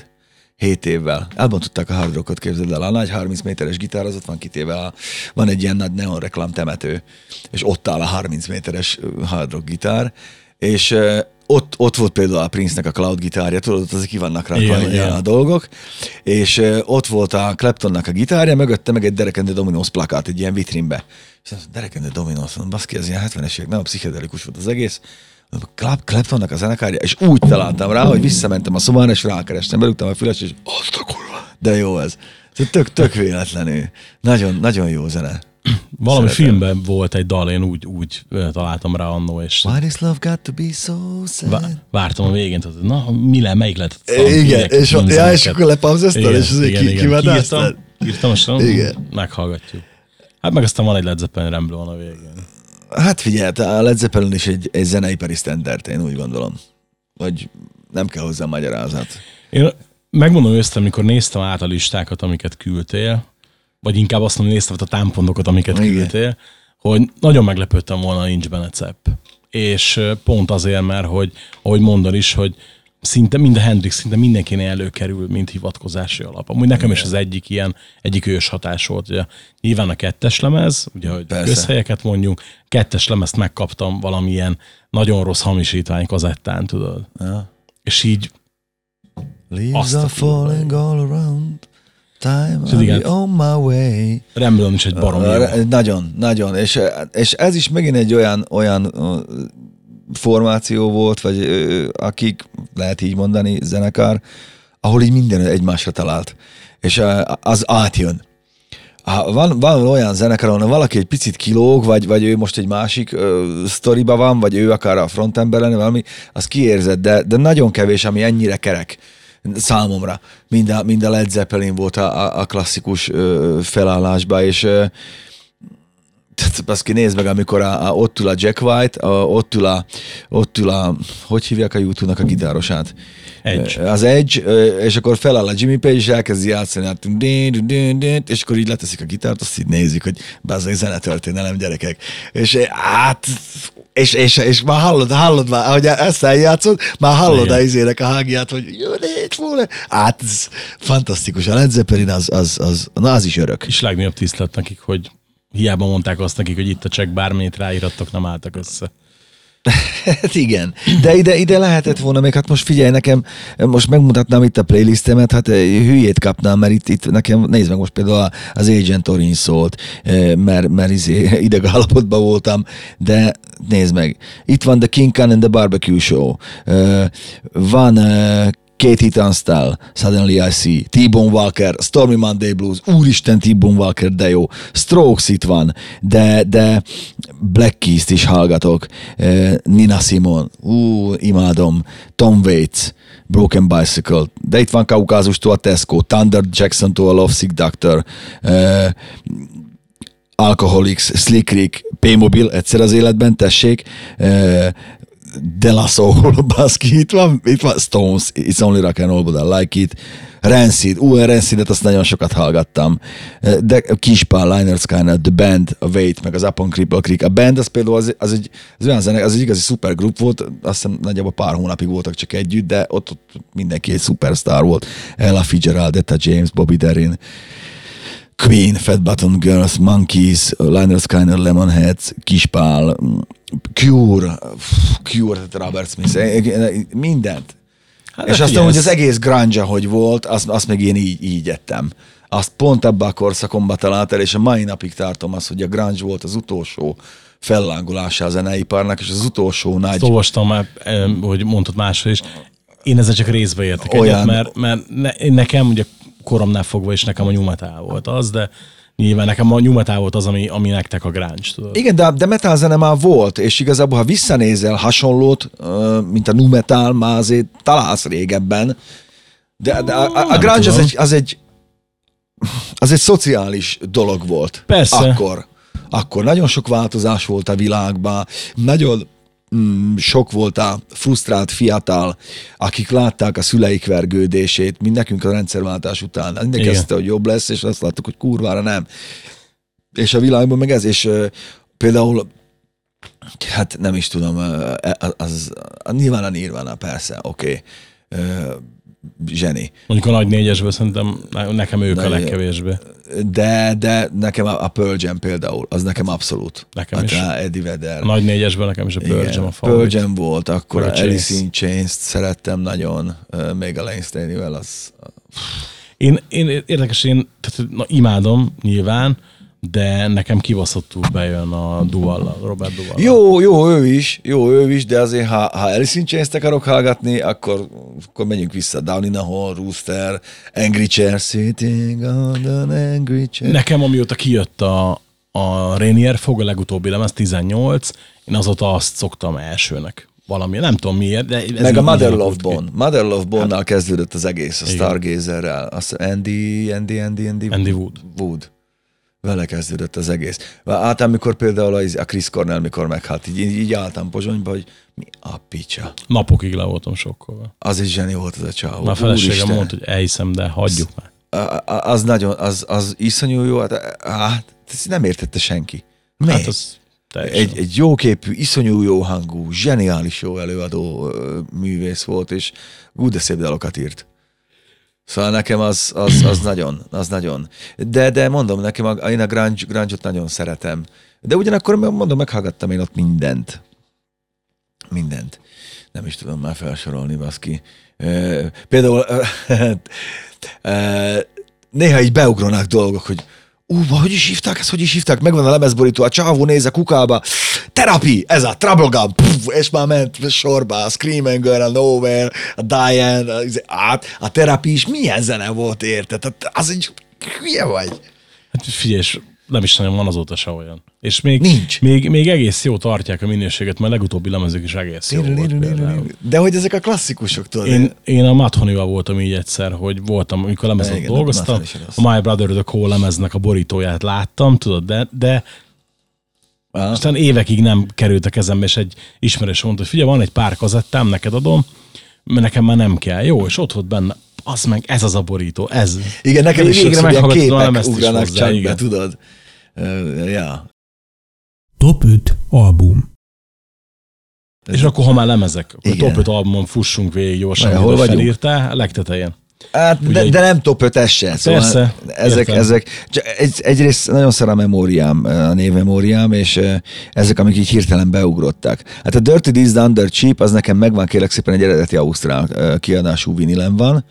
7 évvel. Elbontották a Hard Rockot, képzeld el, a nagy 30 méteres gitár, az ott van kitéve, a, van egy ilyen nagy neon reklám temető, és ott áll a 30 méteres ö, Hard Rock gitár, és ott, ott volt például a Prince-nek a cloud gitárja, tudod, ott azok ki vannak rá Igen, igen. a dolgok, és ott volt a Claptonnak a gitárja, mögötte meg egy Derek and the Dominos plakát egy ilyen vitrínbe. És azt mondom, Derek and the Dominos, baszki, ez ilyen 70-es évek, nem pszichedelikus volt az egész. Claptonnak a zenekárja, és úgy találtam rá, hogy visszamentem a szobára, és rákerestem, belugtam a füles, és azt a kurva, de jó ez. Ez Tök, tök véletlenül. Nagyon, nagyon jó zene. Valami Szeretem. filmben volt egy dal, én úgy, úgy találtam rá annó, és Why this love got to be so sad? vá- vártam a végén, tehát na, mi le, melyik lett? a Igen, filmek, és, ja, filmzeneket. és akkor lepauzeztad, Igen, és azért igen, ki, igen. Kiírtam, írtam, és Igen. meghallgatjuk. Hát meg aztán van egy Led Zeppelin van a végén. Hát figyelj, a Led Zeppelin is egy, egy zeneipari standard, én úgy gondolom. Vagy nem kell hozzá magyarázat. Én megmondom őszintén, amikor néztem át a listákat, amiket küldtél, vagy inkább azt mondom, néztem a támpontokat, amiket Igen. küldtél, hogy nagyon meglepődtem volna, nincs benne cepp. És pont azért, mert hogy, ahogy mondod is, hogy szinte minden Hendrix, szinte mindenkinél előkerül, mint hivatkozási alap. Amúgy nekem is az egyik ilyen, egyik ős hatás volt. Ugye, nyilván a kettes lemez, ugye, hogy Persze. közhelyeket mondjunk, kettes lemezt megkaptam valamilyen nagyon rossz hamisítvány kazettán, tudod. Ja. És így Leaves are falling all around. Time És igen. on my way. Ramblon is egy barom Nagyon, nagyon. És, és ez is megint egy olyan, olyan formáció volt, vagy ö, akik, lehet így mondani, zenekar, ahol így minden egymásra talált. És az átjön. Ha van, van olyan zenekar, ahol valaki egy picit kilóg, vagy, vagy ő most egy másik ö, sztoriba van, vagy ő akar a frontember lenni, valami, az kiérzed, de, de nagyon kevés, ami ennyire kerek számomra. Mind a, mind a Led Zeppelin volt a, a klasszikus ö, felállásba, és ö, tehát azt nézd meg, amikor a, a, ott ül a Jack White, a, ott, ül a, ott ül a, hogy hívják a YouTube-nak a gitárosát? Edge. Az Edge, és akkor feláll a Jimmy Page, és elkezdi játszani, hát, és akkor így leteszik a gitárt, azt így nézik, hogy bezzeg zenetörténelem gyerekek. És hát, és, és, és már hallod, hallod már, ahogy ezt eljátszod, már hallod a izének a hágját, hogy jó, négy, fúle. Hát, ez fantasztikus. A Led Zeppelin az, az, az, na az is örök. És legnagyobb tisztelet nekik, hogy hiába mondták azt nekik, hogy itt a csekk bármennyit ráírattok, nem álltak össze. Hát igen, de ide, ide lehetett volna még, hát most figyelj nekem, most megmutatnám itt a playlistemet, hát eh, hülyét kapnám, mert itt, itt nekem, nézd meg most például az Agent Orange szólt, eh, mert, mert izé, idegállapotban voltam, de nézd meg, itt van The King Khan and the Barbecue Show, eh, van Katie Tunstall, Suddenly I See, T-Bone Walker, Stormy Monday Blues, úristen T-Bone Walker, de jó, Strokes itt van, de, de Black Keys-t is hallgatok, Nina Simon, ú, imádom, Tom Waits, Broken Bicycle, de itt van Kaukázustól a Tesco, Thunder Jackson-tól a Love Sick Doctor, Alcoholics, Slick Rick, P-Mobil, egyszer az életben, tessék, De La Soul, baszki, itt van, itt van Stones, It's Only Rock and Roll, but I Like It, Rancid, ú, a Rancidet azt nagyon sokat hallgattam, de Kispál, Liner Skynet, The Band, a Wait, meg az Upon Cripple Creek, a Band az például az, az, egy, az olyan zene, az egy igazi szupergrup volt, azt hiszem nagyjából pár hónapig voltak csak együtt, de ott, ott mindenki egy szupersztár volt, Ella Fitzgerald, Etta James, Bobby Darin, Queen, Fat Button Girls, Monkeys, Liner Skyner, Lemonheads, Kispál, Cure, Cure, tehát Robert Smith, eh, eh, mindent. Hát, És aztán, hogy az egész grunge, hogy volt, azt, azt meg én így, így ettem. Azt pont ebbe a korszakomba talált el, és a mai napig tartom azt, hogy a grunge volt az utolsó fellángolása a zeneiparnak, és az utolsó nagy... Azt olvastam már, hogy mondtad máshol is. Én ezzel csak részbe értek Olyan- egyet, mert, mert ne, nekem ugye koromnál fogva is nekem a nyumetál volt az, de nyilván nekem a nyumetál volt az, ami, ami nektek a tudod. Igen, de, de metal zene már volt, és igazából, ha visszanézel hasonlót, mint a nu metal, már azért találsz régebben, de, de a, a, a grunge az egy, az egy az egy szociális dolog volt. Persze. Akkor. Akkor nagyon sok változás volt a világban, nagyon mm, sok volt a frusztrált fiatal, akik látták a szüleik vergődését, mind nekünk a rendszerváltás után. Mindenki Igen. azt hitte, hogy jobb lesz, és azt láttuk, hogy kurvára nem. És a világban meg ez, és például Hát nem is tudom, az, az, az nyilván a Nirvana, persze, oké. Okay. Zseni. Mondjuk a nagy négyesből szerintem ne- nekem ők a Na, legkevésbé. De, de nekem a, a Pearl Jam például, az nekem abszolút. Nekem hát is. a Eddie Vedder. A nagy négyesből nekem is a Pearl Jam a Pearl favorit. Jam volt, akkor a a. Alice in Chains-t szerettem nagyon, még a Lane Staley-vel, az Én, én érdekes, én tehát, na, imádom nyilván, de nekem kibaszottul bejön a Duval, Robert Duval. Jó, jó, ő is, jó, ő is, de azért, ha, ha Alice in akarok hallgatni, akkor, akkor menjünk vissza. Down in a Hall, Rooster, Angry Chair, Sitting on an Angry Chair. Nekem amióta kijött a, a Rainier fog, a legutóbbi lemez 18, én azóta azt szoktam elsőnek. Valami, nem tudom miért, de ez Meg a Mother Love. Bone. Mother Love Bone-nal kezdődött az egész, a. Stargazerrel. Andy, Andy, Andy, Andy, Andy Wood. Wood. Vele kezdődött az egész. Hát amikor például a, a Chris Cornell, mikor meghalt, így, így álltam Pozsonyba, hogy mi a picsa. Napokig le voltam sokkolva. Az is zseni volt az a csávó. Na feleségem mondta, hogy elhiszem, de hagyjuk már. Az nagyon, az, az iszonyú jó, hát, hát ezt nem értette senki. Miért? Hát az teljesen. egy, egy jóképű, iszonyú jó hangú, zseniális jó előadó művész volt, és úgy de szép dalokat írt. Szóval nekem az, az, az nagyon, az nagyon. De, de mondom, nekem a, én a grunge, grunge-ot nagyon szeretem. De ugyanakkor mondom, meghallgattam én ott mindent. Mindent. Nem is tudom már felsorolni, baszki. Például néha így beugranak dolgok, hogy ú, hogy is hívták ezt, hogy is hívták, megvan a lemezborító, a csávó néz a kukába, terapi, ez a Trouble Gun, Puff, és már ment sorba, a Scream and Girl, a Nowhere, a Diane, a, át, a terapi is milyen zene volt, érted? Az egy hülye vagy. Hát figyelj, nem is nagyon van azóta se olyan. És még, Nincs. még, még egész jó tartják a minőséget, mert a legutóbbi lemezük is egész jó volt. De hogy ezek a klasszikusok, tudod? Én, én a Madhonival voltam így egyszer, hogy voltam, amikor lemezen Igen, dolgoztam, a is a My Brother the Call lemeznek a borítóját láttam, tudod, de, de aztán évekig nem került a kezembe, és egy ismerős mondta, hogy figyelj, van egy pár kazettám, neked adom, mert nekem már nem kell. Jó, és ott volt benne, az meg, ez az a borító, ez. Igen, nekem is Végre sokszor ilyen meghallgattam a képek is ugranak csak be, tudod? Ö, Ja. Top 5 album. És akkor, ha már lemezek, akkor Igen. top 5 albumon fussunk végig gyorsan, hol felírtál, a legtetején. Hát, Ugye de, de nem top 5 se. Szóval Persze, ezek, értem. ezek, egy, egyrészt nagyon szar a memóriám, a névmemóriám, és ezek, amik így hirtelen beugrottak. Hát a Dirty Deeds Dirt Cheap, az nekem megvan, kérlek szépen egy eredeti ausztrál kiadású vinilem van.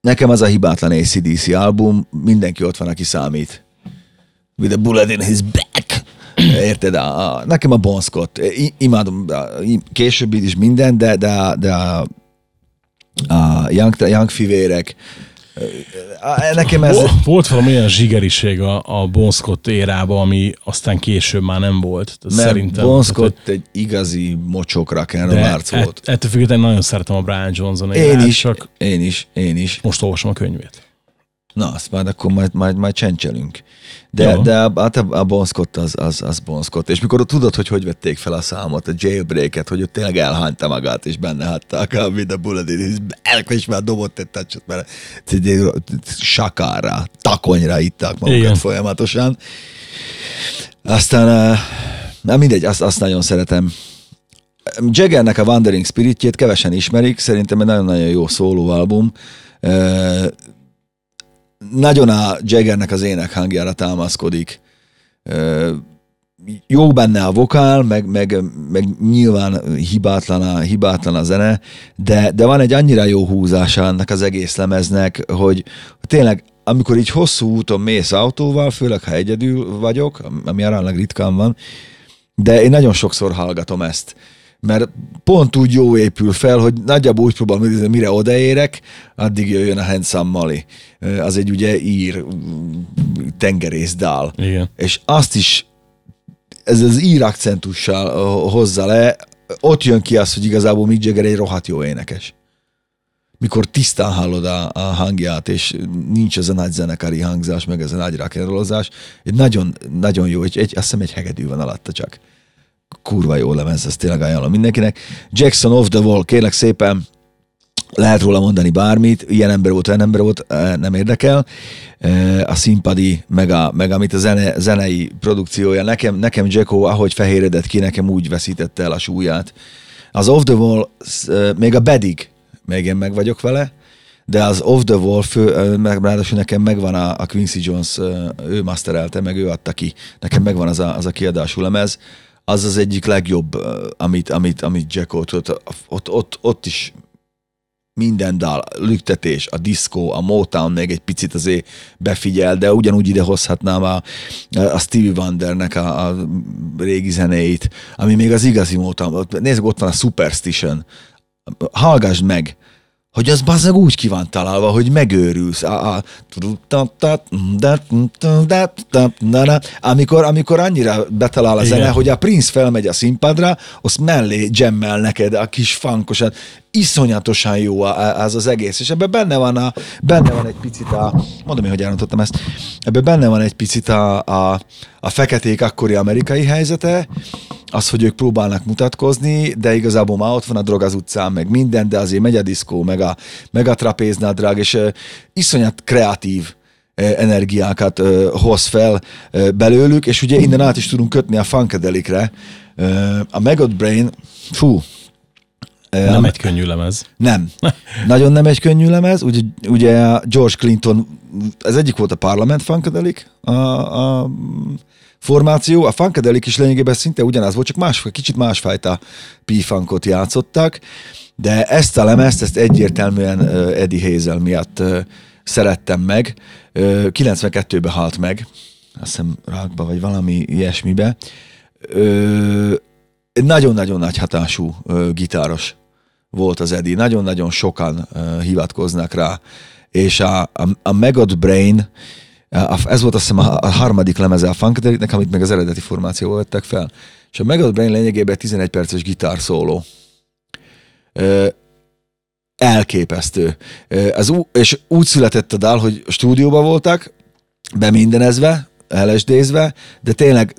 Nekem az a hibátlan ACDC album, mindenki ott van, aki számít. With a bullet in his back. Érted? A, a, nekem a Bon Scott. I, imádom, a- i- később is minden, de, de, de a, a Young, Young fivérek. Nekem ez... Vol- Volt valami olyan zsigeriség a, a Bon Scott érában, ami aztán később már nem volt. Tehát Mert Szerintem. Bon tehát, egy igazi mocsok rock'n'roll de arc ett- volt. ettől függetlenül nagyon szeretem a Brian Johnson Én érát, is, csak én is, én is. most olvasom a könyvét. Na, azt majd akkor majd, majd, majd csencselünk. De, Jó. de hát a, a Bon Scott az, az, az Bon Scott. És mikor tudod, hogy hogy vették fel a számot, a jailbreak-et, hogy ott tényleg elhányta magát, és benne hatták a With a Bullet és már dobott egy touchot, mert sakára, takonyra itták magukat Igen. folyamatosan. Aztán, eh, na mindegy, azt, azt nagyon szeretem. Jaggernek a Wandering Spiritjét kevesen ismerik, szerintem egy nagyon-nagyon jó szólóalbum. Nagyon a Jaggernek az ének hangjára támaszkodik. Jó benne a vokál, meg, meg, meg nyilván hibátlan a, hibátlan a zene, de, de van egy annyira jó húzása ennek az egész lemeznek, hogy tényleg amikor így hosszú úton mész autóval, főleg ha egyedül vagyok, ami aránylag ritkán van, de én nagyon sokszor hallgatom ezt, mert pont úgy jó épül fel, hogy nagyjából úgy próbálom idézni, mire odaérek, addig jöjjön a Handsome Molly. Az egy ugye ír mm, tengerészdál. Igen. És azt is ez az ír akcentussal ö, hozza le, ott jön ki az, hogy igazából Mick Jagger egy rohadt jó énekes. mikor tisztán hallod a, a hangját, és nincs ez a nagy zenekari hangzás, meg ez a nagy rock'n'rollozás, egy nagyon, nagyon jó, egy, egy, azt hiszem egy hegedű van alatta csak. Kurva jó lemez, ezt tényleg ajánlom mindenkinek. Jackson of the Wall, kérlek szépen, lehet róla mondani bármit, ilyen ember volt, olyan ember volt, nem érdekel. A színpadi, meg, a, meg amit a zene, zenei produkciója, nekem, nekem Jacko, ahogy fehéredett ki, nekem úgy veszítette el a súlyát. Az Off the Wall, még a Bedig, még én meg vagyok vele, de az Off the Wall, fő, meg, ráadásul nekem megvan a, a Quincy Jones, ő masterelte, meg ő adta ki. Nekem megvan az a, az a kiadású lemez. Az az egyik legjobb, amit, amit, amit Jacko ott, ott, ott, ott is minden dal, lüktetés, a diszkó, a Motown még egy picit azért befigyel, de ugyanúgy ide hozhatnám a, a Stevie Wondernek a, a régi zenéit, ami még az igazi Motown. Ott- Nézzük, ott van a Superstition. Hallgassd meg, hogy az bazzag úgy ki van találva, hogy megőrülsz. Amikor, amikor annyira betalál a zene, hogy a Prince felmegy a színpadra, azt mellé jammel neked a kis fankosan. Iszonyatosan jó az az egész, és ebben benne van, a, benne van egy picit a, mondom én, hogy elrontottam ezt, ebben benne van egy picit a, a, a feketék akkori amerikai helyzete, az, hogy ők próbálnak mutatkozni, de igazából már ott van a drog az utcán, meg minden, de azért megy a diszkó, meg a, meg a trapéznadrág, és uh, iszonyat kreatív energiákat hoz fel belőlük, és ugye innen át is tudunk kötni a funkadelikre. A Maggot Brain, fú, Nem egy könnyű lemez. nem. Nagyon nem egy könnyű lemez. Ugye, ugye George Clinton, ez egyik volt a Parliament Funkadelic, a, a formáció. A Funkadelic is lényegében szinte ugyanaz volt, csak más, kicsit másfajta P-funkot játszottak, de ezt a lemezt, ezt egyértelműen Eddie Hazel miatt szerettem meg. Uh, 92-ben halt meg, azt hiszem rákba, vagy valami ilyesmibe. Nagyon-nagyon nagy hatású gitáros volt az Eddie. Nagyon-nagyon sokan hivatkoznak rá. És a, a, a Maggot Brain, ez volt azt hiszem a, a harmadik lemeze a Funkadelicnek, amit meg az eredeti formációval vettek fel. És a Maggot Brain lényegében 11 perces gitárszóló. Elképesztő. Az, ú- és úgy született a dal, hogy stúdióban voltak, bemindenezve, LSD-zve, de tényleg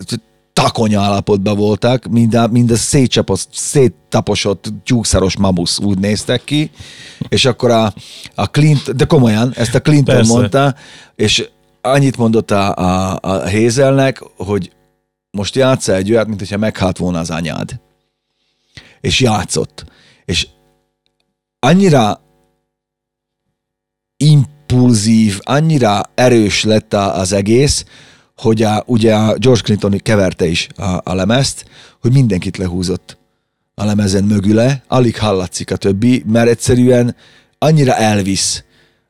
takonya állapotban voltak, mind a, mind a szétcsapos, széttaposott tyúkszaros mamusz úgy néztek ki, és akkor a, a Clint, de komolyan, ezt a Clinton Persze. mondta, és annyit mondott a, a, a Hazelnek, hogy most játsza egy olyat, mint hogyha meghalt volna az anyád. És játszott. És annyira impulzív, annyira erős lett az egész, hogy a, ugye a George Clinton keverte is a, a lemezt, hogy mindenkit lehúzott a lemezen mögüle, alig hallatszik a többi, mert egyszerűen annyira elvisz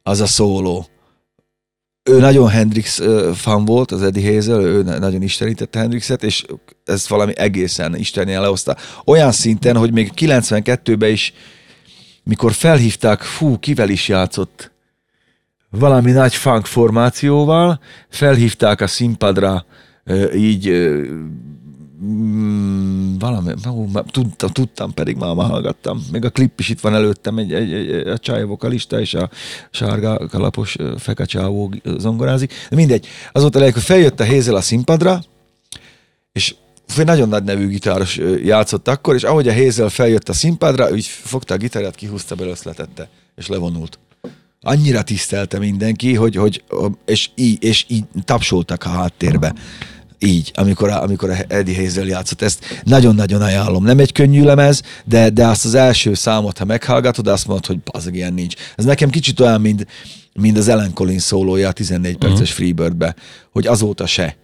az a szóló. Ő nagyon Hendrix fan volt, az Eddie Hazel, ő na- nagyon istenítette Hendrixet, és ez valami egészen istenien lehozta. Olyan szinten, hogy még 92-ben is, mikor felhívták, fú, kivel is játszott, valami nagy funk formációval, felhívták a színpadra, így mm, valami, már tudtam, tudtam, pedig már ma hallgattam. Még a klip is itt van előttem, egy, egy, egy a csaj vokalista és a sárga kalapos ö, feka csávó zongorázik. De mindegy, az volt a lényeg, hogy feljött a Hézel a színpadra, és egy nagyon nagy nevű gitáros játszott akkor, és ahogy a Hazel feljött a színpadra, úgy fogta a gitárját, kihúzta belőle, azt letette, és levonult. Annyira tisztelte mindenki, hogy, hogy és, így, és így tapsoltak a háttérbe. Így, amikor amikor a Eddie Hazel játszott. Ezt nagyon-nagyon ajánlom. Nem egy könnyű lemez, de, de azt az első számot, ha meghallgatod, azt mondod, hogy az ilyen nincs. Ez nekem kicsit olyan, mint, mint az Ellen Collins szólója a 14 perces uh-huh. Freebirdbe, hogy azóta se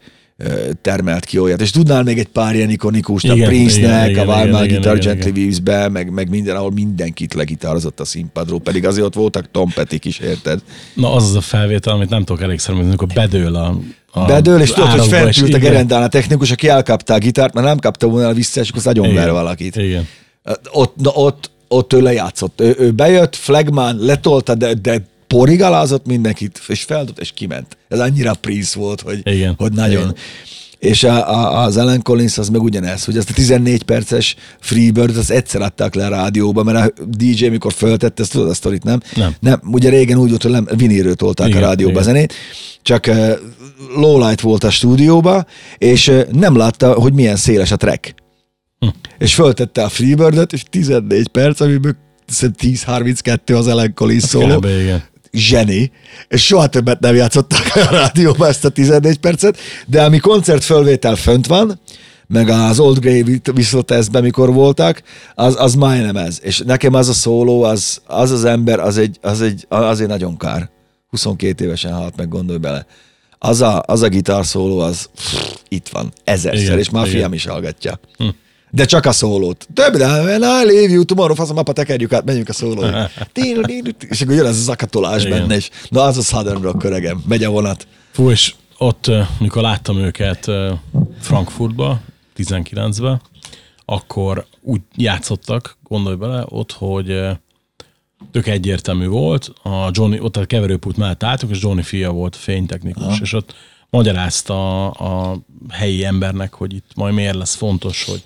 termelt ki olyat. És tudnál még egy pár ilyen ikonikus, a Prince-nek, igen, a Wild igen, Guitar igen, Gently. Weaves-be, meg, meg minden, ahol mindenkit legitározott a színpadról, pedig azért ott voltak Tom Petty is, érted? Na az az a felvétel, amit nem tudok elégszer, mondani, amikor bedől a, a Bedől, és tudod, hogy árokba, fent ült a gerendán a technikus, aki elkapta a gitárt, mert nem kapta volna vissza, és akkor az agyon ver valakit. Igen. Ott, na, ott, ott ő lejátszott. Ő, ő bejött, flagman, letolta, de, de porigalázott mindenkit, és feldott, és kiment. Ez annyira Prince volt, hogy, Igen. hogy nagyon. Igen. És a, a, az Ellen Collins az meg ugyanez, hogy ezt a 14 perces Freebird, az egyszer adták le a rádióba, mert a DJ, mikor föltette, ezt tudod a sztorit, nem? Nem. nem ugye régen úgy volt, hogy nem, tolták Igen, a rádióba igen. a zenét, csak uh, lowlight volt a stúdióba, és uh, nem látta, hogy milyen széles a track. Hm. És föltette a Freebird-et, és 14 perc, amiből szerintem 10-32 az Ellen Collins szóló Kb. igen. Zseni, és soha többet nem játszották a rádióba ezt a 14 percet, de ami koncert fölvétel fönt van, meg az Old Grey visszatesztben, mikor voltak, az, az majdnem ez. És nekem az a szóló, az az, az ember, az egy, az egy, azért nagyon kár. 22 évesen halt meg, gondolj bele. Az a, az a gitár szóló, az pff, itt van, ezerszer, Igen, és már a fiam is hallgatja. Hm. De csak a szólót. Több, de I leave you tomorrow, faszom, apa, tekerjük át, menjünk a szólóig. és akkor jön ez a zakatolás Igen. benne, és na az a Southern Rock öregem, megy a vonat. Fú, és ott, mikor láttam őket Frankfurtba, 19-ben, akkor úgy játszottak, gondolj bele, ott, hogy tök egyértelmű volt, a Johnny, ott a keverőpult mellett álltuk, és Johnny fia volt a fénytechnikus, Aha. és ott magyarázta a, a helyi embernek, hogy itt majd miért lesz fontos, hogy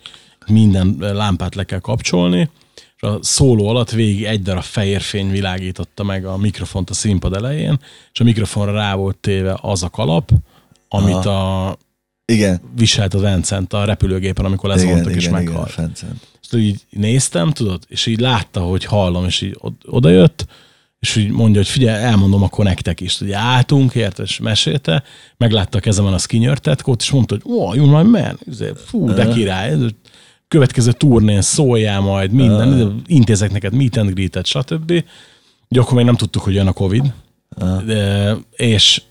minden lámpát le kell kapcsolni, és a szóló alatt végig egy darab fehér fény világította meg a mikrofont a színpad elején, és a mikrofonra rá volt téve az a kalap, amit a Igen. viselt az Vincent a repülőgépen, amikor lezoltak és meghalt. Fencent. Ezt így néztem, tudod, és így látta, hogy hallom, és így od- odajött, és így mondja, hogy figyelj, elmondom akkor nektek is. Ugye álltunk, érted, és mesélte, meglátta a kezemen a Skinner tetkót, és mondta, hogy oh, you my man, Izé, fú, de király, következő turnén szóljál majd, minden, intézek neked meet and greetet, stb. Ugye akkor még nem tudtuk, hogy jön a Covid, de, és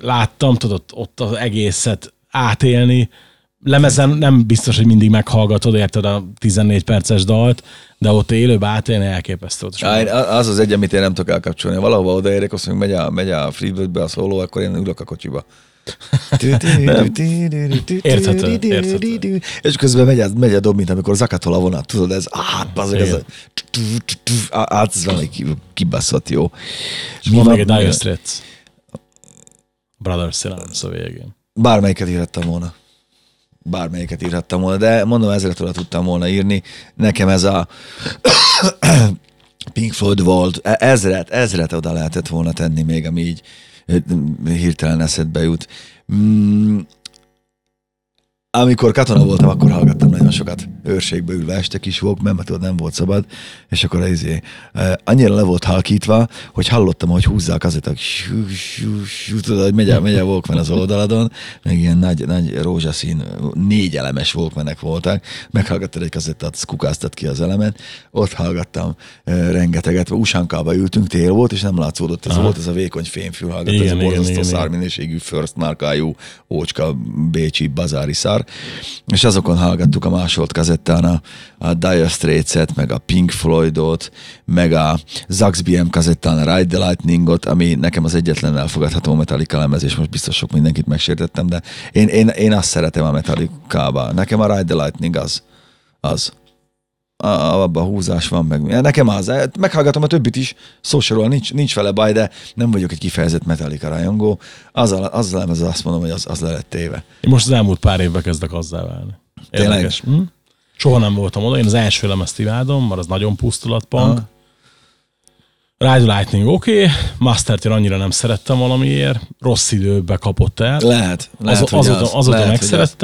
láttam, tudod, ott, az egészet átélni, lemezen nem biztos, hogy mindig meghallgatod, érted a 14 perces dalt, de ott élőben átélni elképesztő. én- az az egy, amit én nem tudok elkapcsolni. Valahova odaérek, azt mondjuk, megy a, megy a Freebird-be a szóló, akkor én ülök a kocsiba. Érthető, érthető. És közben megy, a- megy a dob, mint amikor zakatol a vonat, tudod, ez át, bazeg, ez a, át, ez valami ki- kibaszott jó. És Van még egy Dire Straits. Brothers Arms a végén. Bármelyiket írhattam volna. Bármelyiket írhattam volna, de mondom, ezret oda tudtam volna írni. Nekem ez a Pink Floyd volt, e- ezret, ezret oda lehetett volna tenni még, ami így hirtelen eszedbe jut. Mm, amikor katona voltam, akkor hallgattam nagyon sokat. Őrségbe ülve, este kis walkman, mert tudod, nem volt szabad, és akkor izé, eh, annyira le volt halkítva, hogy hallottam, hogy húzzák sú, sú, tudod, hogy megy a, megy a walkman az oldaladon, meg ilyen nagy, nagy rózsaszín, négy elemes walkmanek voltak, meghallgattad egy kazettát, az kukáztat ki az elemet, ott hallgattam eh, rengeteget, Usánkába ültünk, tél volt, és nem látszódott, ez Aha. volt ez a vékony fényfülhallgató, ez a borzasztó igen, igen. szár minőségű first márkájú ócska bécsi bazári szár, és azokon hallgattuk a másolt kazettán a, a Dire Straits-et, meg a Pink Floydot, meg a Zax BM kazettán a Ride the Lightningot, ami nekem az egyetlen elfogadható Metallica lemez, és most biztos sok mindenkit megsértettem, de én, én, én azt szeretem a Metallica-ba. Nekem a Ride the Lightning az. Az. Abban húzás van meg. Nekem az. Meghallgatom a többit is, szó se róla, nincs, nincs vele baj, de nem vagyok egy kifejezett Metallica rajongó. Az a, az a lemez, azt mondom, hogy az, az le lett téve. Most az elmúlt pár évben kezdek azzá válni. Tényleg? Érdekes. Hm? Soha nem voltam oda, én az első lemezt imádom, mert az nagyon pusztulatpunk. Aha. Ride Lightning oké, okay. Mastert én annyira nem szerettem valamiért, rossz időbe kapott el. Lehet. lehet Az, azóta, az. azóta Lehet, hogy az.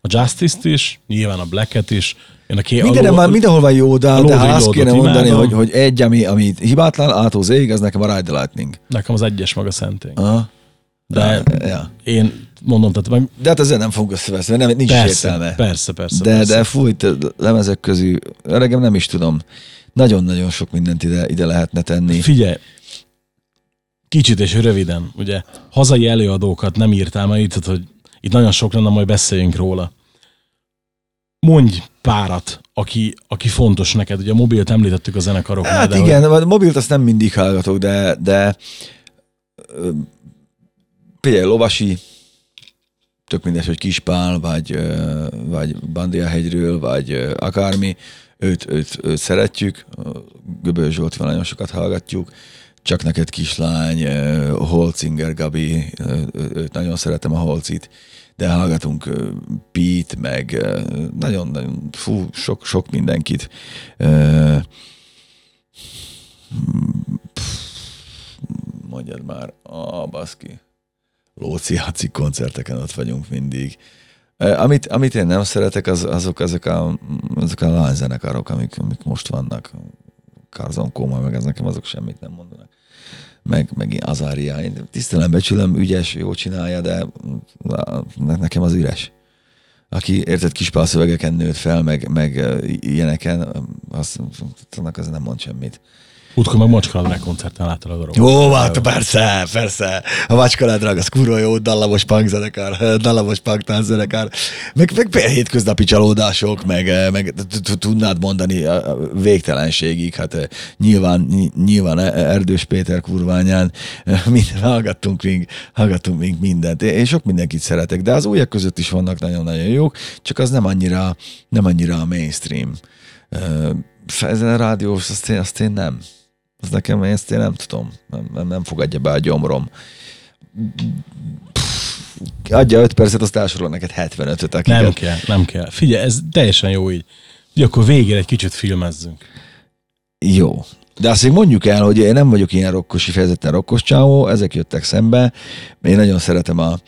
A Justice-t is, nyilván a Black-et is. Én a ké, már mindenhol van jó, de, de ha azt kéne mondani, imádom. hogy, hogy egy, ami, ami hibátlan, átó zég, az nekem a Ride the Lightning. Nekem az egyes maga szentély. Aha. De Ja. én mondom, tehát meg De hát ezzel nem fogunk összeveszni, nem, nincs persze, értelme. persze, persze, de, persze. de fújt lemezek közül, öregem nem is tudom. Nagyon-nagyon sok mindent ide, ide lehetne tenni. Figyelj, kicsit és röviden, ugye hazai előadókat nem írtál, mert itt, hogy itt nagyon sok lenne, majd beszéljünk róla. Mondj párat, aki, aki fontos neked. Ugye a mobilt említettük a zenekaroknál. Hát de igen, a mobilt azt nem mindig hallgatok, de, de például Lovasi, tök mindegy, hogy Kispál, vagy, vagy Bandia hegyről, vagy akármi, őt, őt, őt szeretjük, Göböl Zsoltival nagyon sokat hallgatjuk, csak neked kislány, ö, Holcinger Gabi, őt nagyon szeretem a Holcit, de hallgatunk Pete, meg nagyon-nagyon, fú, sok, sok mindenkit. Mondjad már, a baszki. Lóci Haci koncerteken ott vagyunk mindig. Amit, amit én nem szeretek, az, azok, azok a, azok a lányzenekarok, amik, amik most vannak. Karzon Kóma, meg ez nekem azok semmit nem mondanak. Meg, meg Azária. Én tisztelem, becsülöm, ügyes, jó csinálja, de ne- nekem az üres. Aki érted kispál szövegeken nőtt fel, meg, meg ilyeneken, az, annak az nem mond semmit. Útkor meg Macskaladrák koncerten láttad a darabot. Jó, hát persze, persze. A Macskaládrag, az kurva jó, dallamos punk zenekar, dallamos punk zenekar. Meg, meg hétköznapi csalódások, meg, meg tudnád mondani a végtelenségig, hát eh, nyilván, ny- nyilván Erdős Péter kurványán eh, minden, hallgattunk még, hallgattunk még mindent. Én sok mindenkit szeretek, de az újak között is vannak nagyon-nagyon jók, csak az nem annyira, nem annyira a mainstream. Eh, Ezen a rádiós, azt én, azt én nem. Az nekem ezt én nem tudom. Nem, nem, fogadja be a gyomrom. Pff, Adja 5 percet, azt elsorol neked 75-öt. akiket- Nem kell, nem kell. Figyelj, ez teljesen jó így. Ugye akkor végére egy kicsit filmezzünk. Jó. De azt még mondjuk el, hogy én nem vagyok ilyen rokkos, kifejezetten rokkos csávó, ezek jöttek szembe. Én nagyon szeretem a,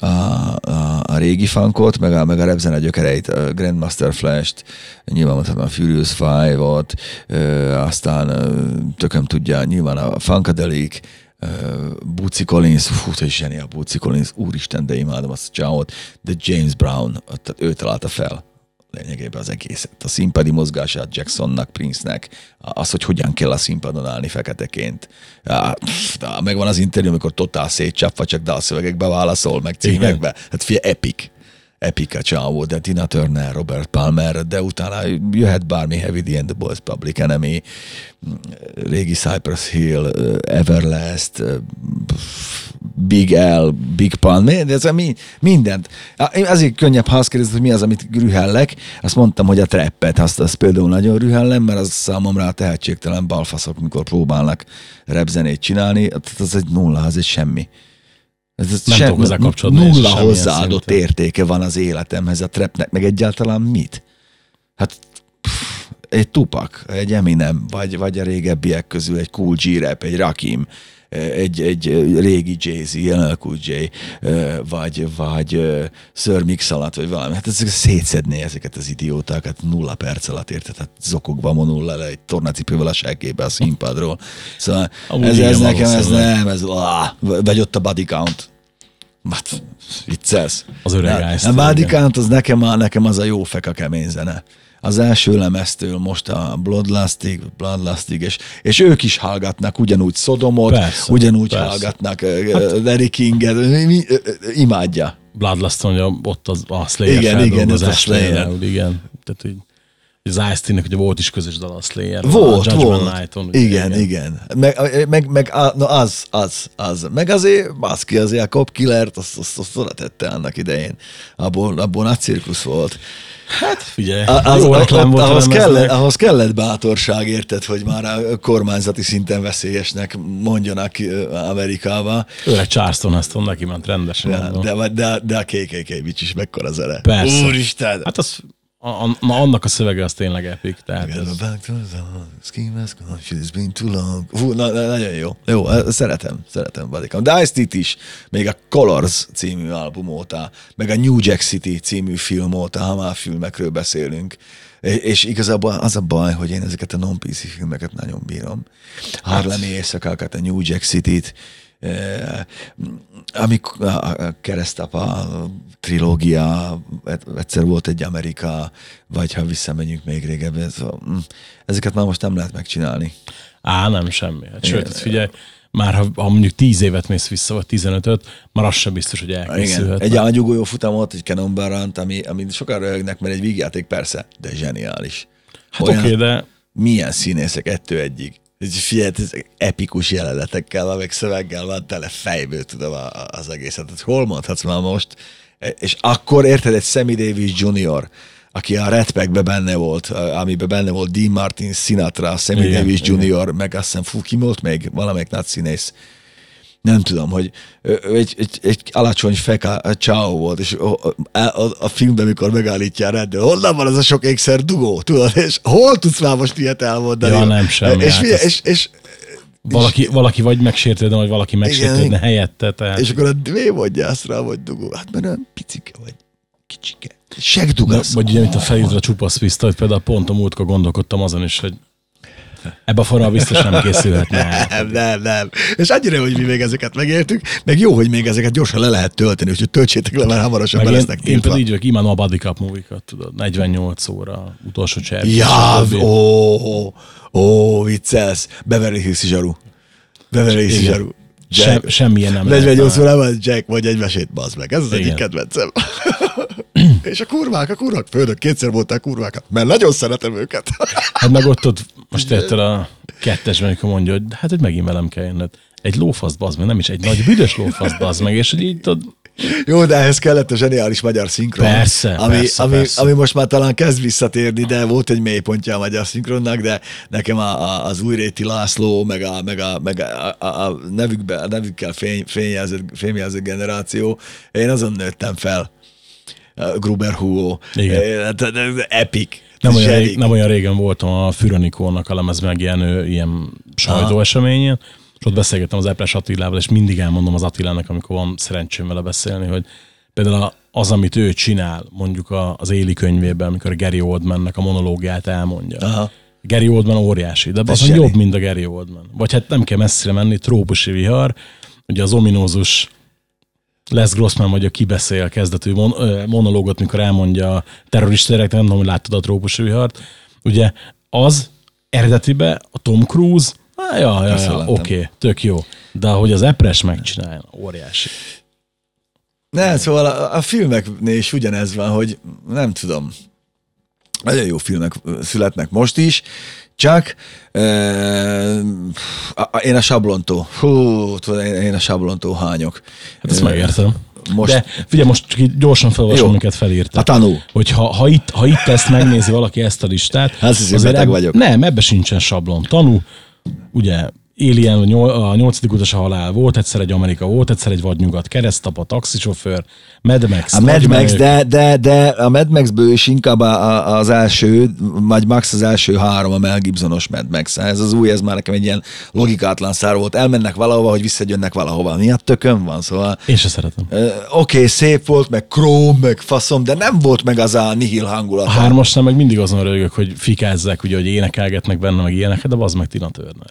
a, a, a régi funkot, meg a, meg a repzene gyökereit, a Grandmaster Flash-t, nyilván mondhatom a Furious Five-ot, aztán tököm tudja, nyilván a Funkadelic, Bootsy Collins, fú, te is zseniál Bootsy Collins, úristen, de imádom azt a csávót, de James Brown, tehát ő találta fel lényegében az egészet. A színpadi mozgását Jacksonnak, Prince-nek, az, hogy hogyan kell a színpadon állni feketeként. Megvan az interjú, amikor totál szétcsapva, csak dalszövegekbe válaszol, meg címekbe. Hát fia, epic. Epic a csávó, de Tina Turner, Robert Palmer, de utána jöhet bármi Heavy D and the Boys, Public Enemy, régi Cypress Hill, Everlast, Big L, Big Pun, ez mi, mindent. Én azért könnyebb, ha azt kérdezed, hogy mi az, amit rühellek, azt mondtam, hogy a trappet, azt, azt például nagyon rühellem, mert az számomra a tehetségtelen balfaszok, mikor próbálnak repzenét csinálni, az egy nulla, az egy semmi. Ez, ez Nem tudok hozzá kapcsolódni, Nulla hozzáadott szinten. értéke van az életemhez a trapnek, meg egyáltalán mit? Hát pff, egy Tupac, egy Eminem, vagy, vagy a régebbiek közül egy Cool G-rap, egy Rakim, egy, egy régi Jay-Z, LL Cool J, vagy, vagy Sir Mix alatt, vagy valami. Hát ezek szétszedné ezeket az idiótákat nulla perc alatt, érted? Hát zokogva vonul le egy tornacipővel a seggébe a színpadról. Szóval Amúgy ez, ez nekem, ez nem, ez, ah, vagy ott a body count. Hát, viccelsz. Az öreg Ice-T, A count az nekem, a, nekem az a jó feka kemény zene. Az első lemeztől most a Bloodlustig, Bloodlustig, és, és ők is hallgatnak ugyanúgy Persze, ugyanúgy persze. hallgatnak hát, Larry Kinget, ö, imádja. Bloodlust ugye ott az, a Slayer Igen, igen, ez a Slayer. igen. Tehát, hogy az ice ugye volt is közös dal a Slayer. Volt, a volt. Night-on, ugye, igen, igen. Meg, meg, meg á, na az, az, az. Meg azért, baszki, azért a Cop Killert, azt, azt, azt oda tette annak idején. Abból, abból nagy cirkusz volt. Hát figyelj, A- Az, jó reklám ott, volt a ahhoz, kellett, ahhoz kellett bátorság, érted, hogy már a kormányzati szinten veszélyesnek mondjanak Amerikába. Öreg Charleston Heston neki ment rendesen. De, de, de, de a KKK is mekkora zene. Persze. Úristen! Hát az, a, a, na, annak a szövege az tényleg epik. Tehát ez, back to the has gone, she's been too long. Hú, na, na, nagyon jó. Jó, eh, szeretem, szeretem Badikam. De ice is, még a Colors című album óta, meg a New Jack City című film óta, ha már filmekről beszélünk. És, és igazából az a baj, hogy én ezeket a non-PC filmeket nagyon bírom. Harlemi éjszakákat, a New Jack City-t, eh, amikor a keresztapa trilógia, egyszer volt egy Amerika, vagy ha visszamegyünk még régebben, szóval, mm, ezeket már most nem lehet megcsinálni. á, nem semmi. Hát, sőt, hát figyelj, már ha, ha mondjuk 10 évet mész vissza, vagy 15-öt, már az sem biztos, hogy Igen, elkészülhet. egy ágyugójó futamot, egy Cannon Barant, ami, ami sokan röhögnek, mert egy vígjáték persze, de zseniális. Hát oké, okay, de milyen színészek ettő egyig. Figyelj, ez epikus jelenetekkel, van, meg szöveggel van tele fejből, tudom az egészet. Hát hol mondhatsz már most? És akkor érted egy Sammy Davis Jr., aki a Red Pack-be benne volt, amiben benne volt Dean Martin, Sinatra, Sammy Igen, Davis igen. Jr., meg azt hiszem, fú, ki volt még? Valamelyik nagy színész. Nem tudom, hogy egy, egy, egy alacsony feka csáó volt, és a, a, a, filmben, mikor megállítja a rendőr, honnan van az a sok ékszer dugó, tudod, és hol tudsz már most ilyet elmondani? Ja, nem, semmi, És, hát és, és, és, Valaki, valaki vagy megsértődne, vagy valaki megsértődne igen. helyette. Tehát... és akkor a mi mondja azt rá, hogy dugó? Hát mert olyan picike vagy, kicsike. Segdugasz. vagy ugye, mint a felírta csupasz pisztolyt, például pont a múltkor gondolkodtam azon is, hogy ebbe a forralba biztos nem készülhetne el. Nem, nem, nem. És annyira, hogy mi még ezeket megértük, meg jó, hogy még ezeket gyorsan le lehet tölteni, úgyhogy töltsétek le, mert hamarosan be én, lesznek én pedig így vagyok, imádom a body cup movie tudod, 48 óra, utolsó cserkély. Ja, ó, ó, ó, viccelsz. Beverly Hills zsaru. Beverly Hills Igen. Zsaru. Sem, semmilyen nem 48 lehet. órában Jack vagy egy mesét, bazd meg. Ez az egyik Igen. kedvencem. És a kurvák, a kurvák, főnök, kétszer voltál kurvákat, mert nagyon szeretem őket. Hát meg ott, ott most érted a kettesben, amikor mondja, hogy hát, hogy megint velem kell jönnöd. Egy lófasz, bazd meg, nem is egy nagy büdös lófasz, bazd meg, és hogy így tudod, Jó, de ehhez kellett a zseniális magyar szinkron. Persze, ami, persze, ami, persze. ami most már talán kezd visszatérni, de volt egy mélypontja a magyar szinkronnak, de nekem a, a, az Újréti László, meg a, meg a, meg a, a, a, nevükbe, a nevükkel fény, fényjelzett, fényjelzett generáció, én azon nőttem fel. Gruber Hugo. Igen. Hát, ez Epic. nem olyan, rég, nem olyan régen voltam a Füranikónak a lemez megjelenő ilyen sajtóeseményen, és ott beszélgettem az Epres Attilával, és mindig elmondom az Attilának, amikor van szerencsém vele beszélni, hogy például a- az, amit ő csinál, mondjuk a- az Éli könyvében, amikor a Gary Oldmannek a monológiát elmondja. Aha. Gary Oldman óriási, de az jobb, mint a Gary Oldman. Vagy hát nem kell messzire menni, trópusi vihar, ugye az ominózus Les Grossman vagy a kibeszél kezdetű mon- monológot, mikor elmondja a terroristáreknek, nem tudom, hogy láttad a trópusi vihart, ugye az eredetibe a Tom Cruise, á, ja, ja, ja, oké, okay, tök jó. De ahogy az Epres megcsinálja, óriási. Ne, szóval a, a filmeknél is ugyanez van, hogy nem tudom, nagyon jó filmek születnek most is, csak e, a, a, én a sablontó, hú, tudod, én, én a sablontó hányok. Hát ezt megértem. Most, De figyelj, most csak gyorsan felolvasom, amiket felírtam. A tanú. Hogy ha, ha, itt, ha itt ezt megnézi valaki ezt a listát, Hát, hiszem, beteg vagyok. Nem, ebbe sincsen sablon. Tanú, ugye Alien, a nyol- a nyolcadik utas a halál, volt egyszer egy Amerika, volt egyszer egy vadnyugat, keresztapa, taxisofőr, Mad Max, a Mad Max, de, de, de a Mad Maxből is inkább a, a, az első, vagy max az első három a Mel Gibsonos Mad Max. Ez az új, ez már nekem egy ilyen logikátlan szár volt. Elmennek valahova, hogy visszajönnek valahova. Mi a tökön van? Szóval Én se szeretem. Ö, Oké, okay, szép volt, meg króm, meg faszom, de nem volt meg az a nihil hangulat. A hármasnál meg mindig azon rögök, hogy fikázzák, ugye, hogy énekelgetnek benne, meg ilyenek, de az meg Tina Turner.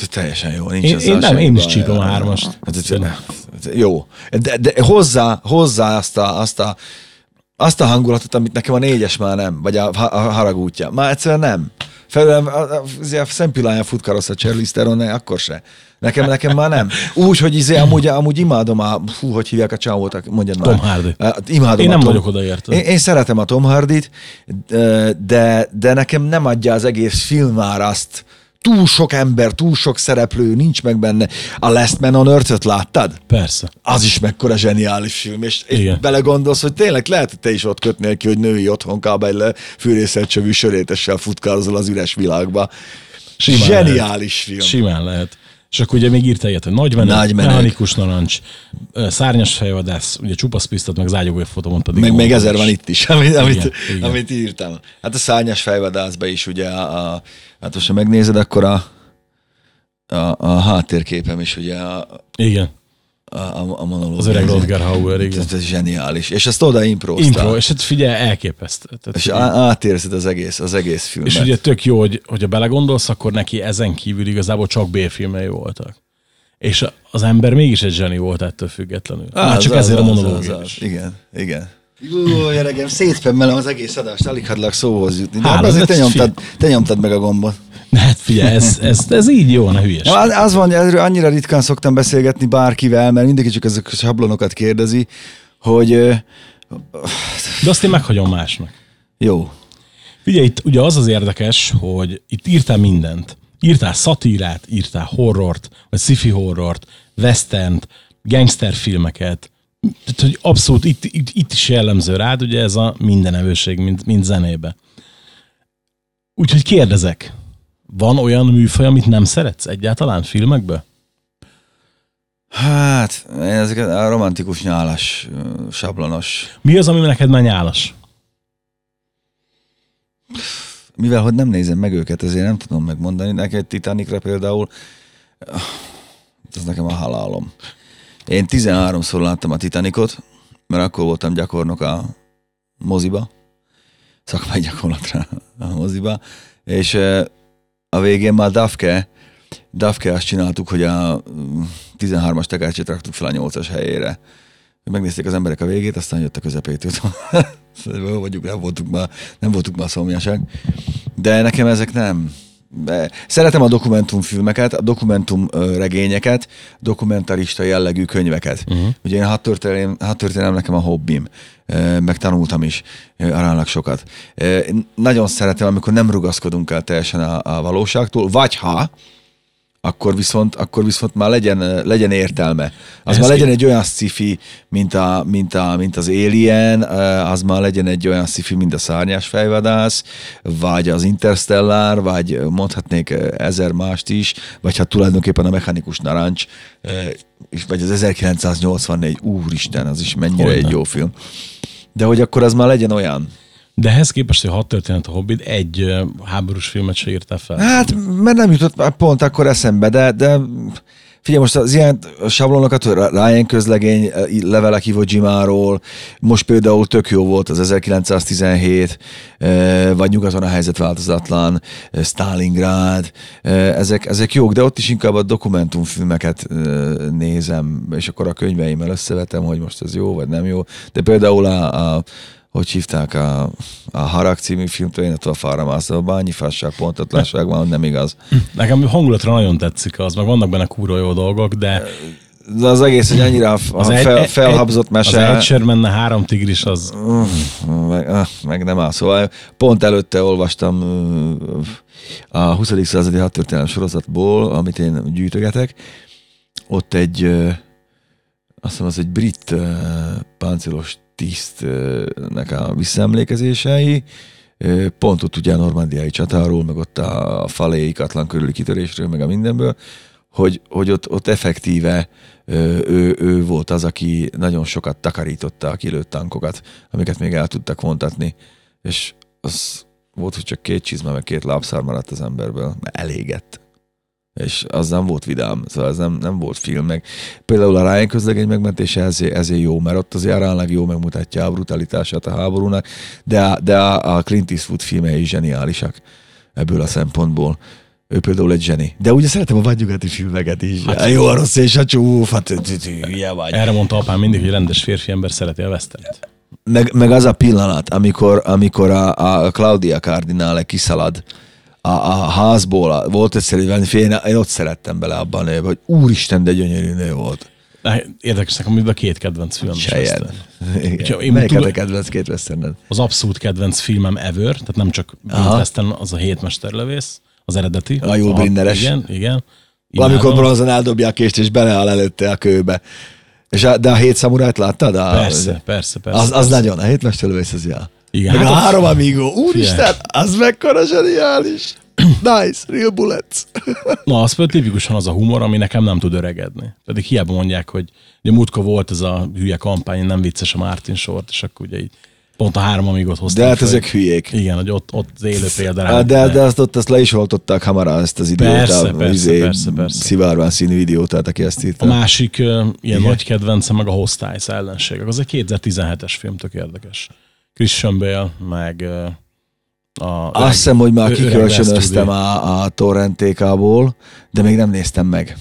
Ez teljesen jó. Nincs Én- ezzel én nem, én is csípem a hármast. Hát, ez- ez- jó. De, de hozzá, hozzá azt a, azt a azt a hangulatot, amit nekem a négyes már nem, vagy a, a haragútja. Már egyszerűen nem. Felülem, a, a, a szempilláján fut a Charlize Theron, akkor se. Nekem, nekem már nem. Úgy, hogy izé, amúgy, amúgy imádom a, hú, hogy hívják a csávót, mondjad már. Tom Hardy. Imádom Én nem Tom, vagyok odaértve. Én, én szeretem a Tom Hardit, de, de nekem nem adja az egész film már azt, túl sok ember, túl sok szereplő, nincs meg benne. A Last Man on Earth-öt láttad? Persze. Az is mekkora zseniális film, és, és Igen. belegondolsz, hogy tényleg lehet, hogy te is ott kötnél ki, hogy női otthon kábel fűrészelt csövű sörétessel futkározol az üres világba. Simán Zseniális film. Simán lehet. És akkor ugye még írta ilyet, hogy nagy menő, Nagy menők. mechanikus narancs, szárnyas fejvadász, ugye csupasz pisztot, meg zágyogó fotót mondtad. Meg, meg ezer van itt is, amit, amit, igen. amit írtam. Hát a szárnyas fejvadászba is ugye, a, a, hát most ha megnézed, akkor a, a, a háttérképem is ugye a, Igen, a, a, a monológ. az öreg Rodger Hauer, igen. Ez, ez zseniális. És ezt oda impróztál. Impro, és hát figyelj, elképesztő. Tehát, És átérzed az egész, az egész filmet. és ugye tök jó, hogy, hogyha belegondolsz, akkor neki ezen kívül igazából csak B-filmei voltak. És az ember mégis egy zseni volt ettől függetlenül. Á, Már csak az- ezért a az- monológia az- az. is. Igen, igen. Jó, öregem, szétfemmelem az egész adást, alig hadlak szóhoz jutni. De Hála, hát azért te nyomtad, te nyomtad meg a gombot. Hát figyelj, ez, ez, ez így jó, ne hülyes. Az- az van, erről annyira ritkán szoktam beszélgetni bárkivel, mert mindenki csak ezek a sablonokat kérdezi, hogy De azt én meghagyom másnak. jó, Ugye itt ugye az az érdekes, hogy itt írtál mindent. Írtál szatírát, írtál horrort, vagy sci-fi horrort, westernt, gangsterfilmeket. Tehát, hogy abszolút itt, itt, itt is jellemző rád, ugye ez a mindenevőség, mint, mint zenébe. Úgyhogy kérdezek, van olyan műfaj, amit nem szeretsz egyáltalán filmekbe? Hát, én ezeket a romantikus nyálas, sablonos. Mi az, ami neked már nyálas? Mivel, hogy nem nézem meg őket, ezért nem tudom megmondani. Neked Titanicra például, ez nekem a halálom. Én 13-szor láttam a Titanicot, mert akkor voltam gyakornok a moziba, szakmai gyakorlatra a moziba, és a végén már Dafke, Dafke azt csináltuk, hogy a mm, 13-as tekercset raktuk fel a 8-as helyére. Megnézték az emberek a végét, aztán jött a közepétől. Jó vagyunk, nem voltunk már, nem voltunk már szomjaság. De nekem ezek nem. Szeretem a dokumentumfilmeket, a dokumentum regényeket, dokumentarista jellegű könyveket. Uh-huh. Ugye én hadtörténelem, hadtörténelem nekem a hobbim, Ö, meg tanultam is aránylag sokat. Én Nagyon szeretem, amikor nem rugaszkodunk el teljesen a, a valóságtól, vagy ha, akkor viszont, akkor viszont már legyen, legyen értelme. Az Ehhez már legyen egy olyan sci mint, a, mint, a, mint az Alien, az már legyen egy olyan sci mint a Szárnyás fejvadász, vagy az Interstellar, vagy mondhatnék ezer mást is, vagy hát tulajdonképpen a Mechanikus Narancs, és- vagy az 1984, úristen, az is mennyire Hogyne. egy jó film. De hogy akkor az már legyen olyan. De ehhez képest, hogy hat történet a hobbit, egy háborús filmet se írtál fel. Hát, mert nem jutott pont akkor eszembe, de, de figyelj, most az ilyen sablonokat, Ryan közlegény, levelek Iwo Jimáról, most például tök jó volt az 1917, eh, vagy nyugaton a helyzet változatlan, Stalingrad, ezek, ezek jók, de ott is inkább a dokumentumfilmeket nézem, és akkor a könyveimmel összevetem, hogy most ez jó, vagy nem jó. De például a, a hogy hívták a, a Harag című filmtől, én attól falra mászom, a bányi fasság, pontatlanság van, hogy nem igaz. Nekem hangulatra nagyon tetszik az, meg vannak benne kurva jó dolgok, de De az egész, hogy annyira a, a egy- fel, egy- felhabzott Az mese, egy Sherman három tigris az meg, ah, meg nem áll. Szóval pont előtte olvastam a 20. századi hadtörténelem sorozatból, amit én gyűjtögetek, ott egy, azt hiszem az egy brit páncélos tisztnek a visszaemlékezései, pont ott ugye a normandiai csatáról, meg ott a, a falé ikatlan körüli kitörésről, meg a mindenből, hogy, hogy ott, ott effektíve ő, ő volt az, aki nagyon sokat takarította a kilőtt tankokat, amiket még el tudtak vontatni, és az volt, hogy csak két csizma, meg két lábszár maradt az emberből, mert elégett. És az nem volt vidám, szóval ez nem, nem volt film, meg például a Ryan közlegény megmentése ezért, ezért jó, mert ott azért aránylag jó megmutatja a brutalitását a háborúnak, de, a- de a, a Clint Eastwood filmei is zseniálisak ebből a szempontból. Ő például egy zseni. De ugye szeretem a vadnyugati filmeket is. Hát, jó, a rossz és a csúf, hát hülye vagy. erre mondta apám mindig, hogy rendes férfi ember szereti a vesztert. Meg, meg az a pillanat, amikor, amikor a, a Claudia Cardinale kiszalad a, a házból, a, volt egyszer egy fél, én, én ott szerettem bele abban a nőbe, hogy úristen, de gyönyörű nő volt. De Érdekes nekem, hogy a két kedvenc filmem is én Melyiket tudom- a kedvenc két westerned? Az abszolút kedvenc filmem ever, tehát nem csak. Western, az a hétmesterlövész, az eredeti. A Yul Brynneres. Igen, igen. Valamikor Imádom. bronzon eldobja a kést, és beleáll előtte a kőbe. És a, de a hét szamurájt láttad? A, Persze, persze, persze. Az, az nagyon, a hét mesterlövész az já. Igen, Meg hát a három amigo, úristen, az mekkora zseniális. Nice, real bullets. Na, az például tipikusan az a humor, ami nekem nem tud öregedni. Pedig hiába mondják, hogy ugye múltkor volt ez a hülye kampány, nem vicces a Martin sort, és akkor ugye így pont a három amigot hoztam. De hát föl. ezek hülyék. Igen, hogy ott, ott az élő példa rá. Hát De, de azt ott azt le is oltották hamar ezt az idióta, Persze, persze, izé, persze, persze. szivárvány színű idiótát, aki ezt A írta. másik uh, ilyen Igen. nagy kedvence, meg a Hostiles ellenségek. Az egy 2017-es film, tök érdekes. Christian Bale, meg a... Azt hiszem, hogy már kikölcsönöztem a, a torrentékából, de még nem néztem meg.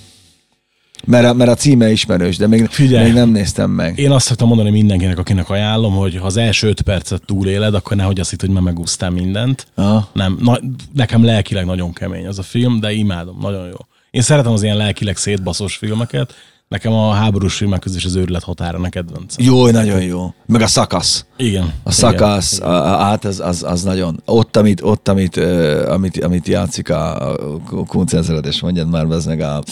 Mert a, mert a címe ismerős, de még, Figyelj. még nem néztem meg. Én azt szoktam mondani mindenkinek, akinek ajánlom, hogy ha az első öt percet túléled, akkor nehogy azt hitt, hogy már megúsztál mindent. Aha. Nem, na, nekem lelkileg nagyon kemény az a film, de imádom, nagyon jó. Én szeretem az ilyen lelkileg szétbaszós filmeket, nekem a háborús filmek közül is az őrület határának kedvencem. Jó, nagyon jó. Meg a szakasz. Igen. A szakasz, a, a, át az, az, az nagyon. Ott, amit, ott, amit, amit, amit játszik a, a Kuncenzelet, és mondjad már, ez meg a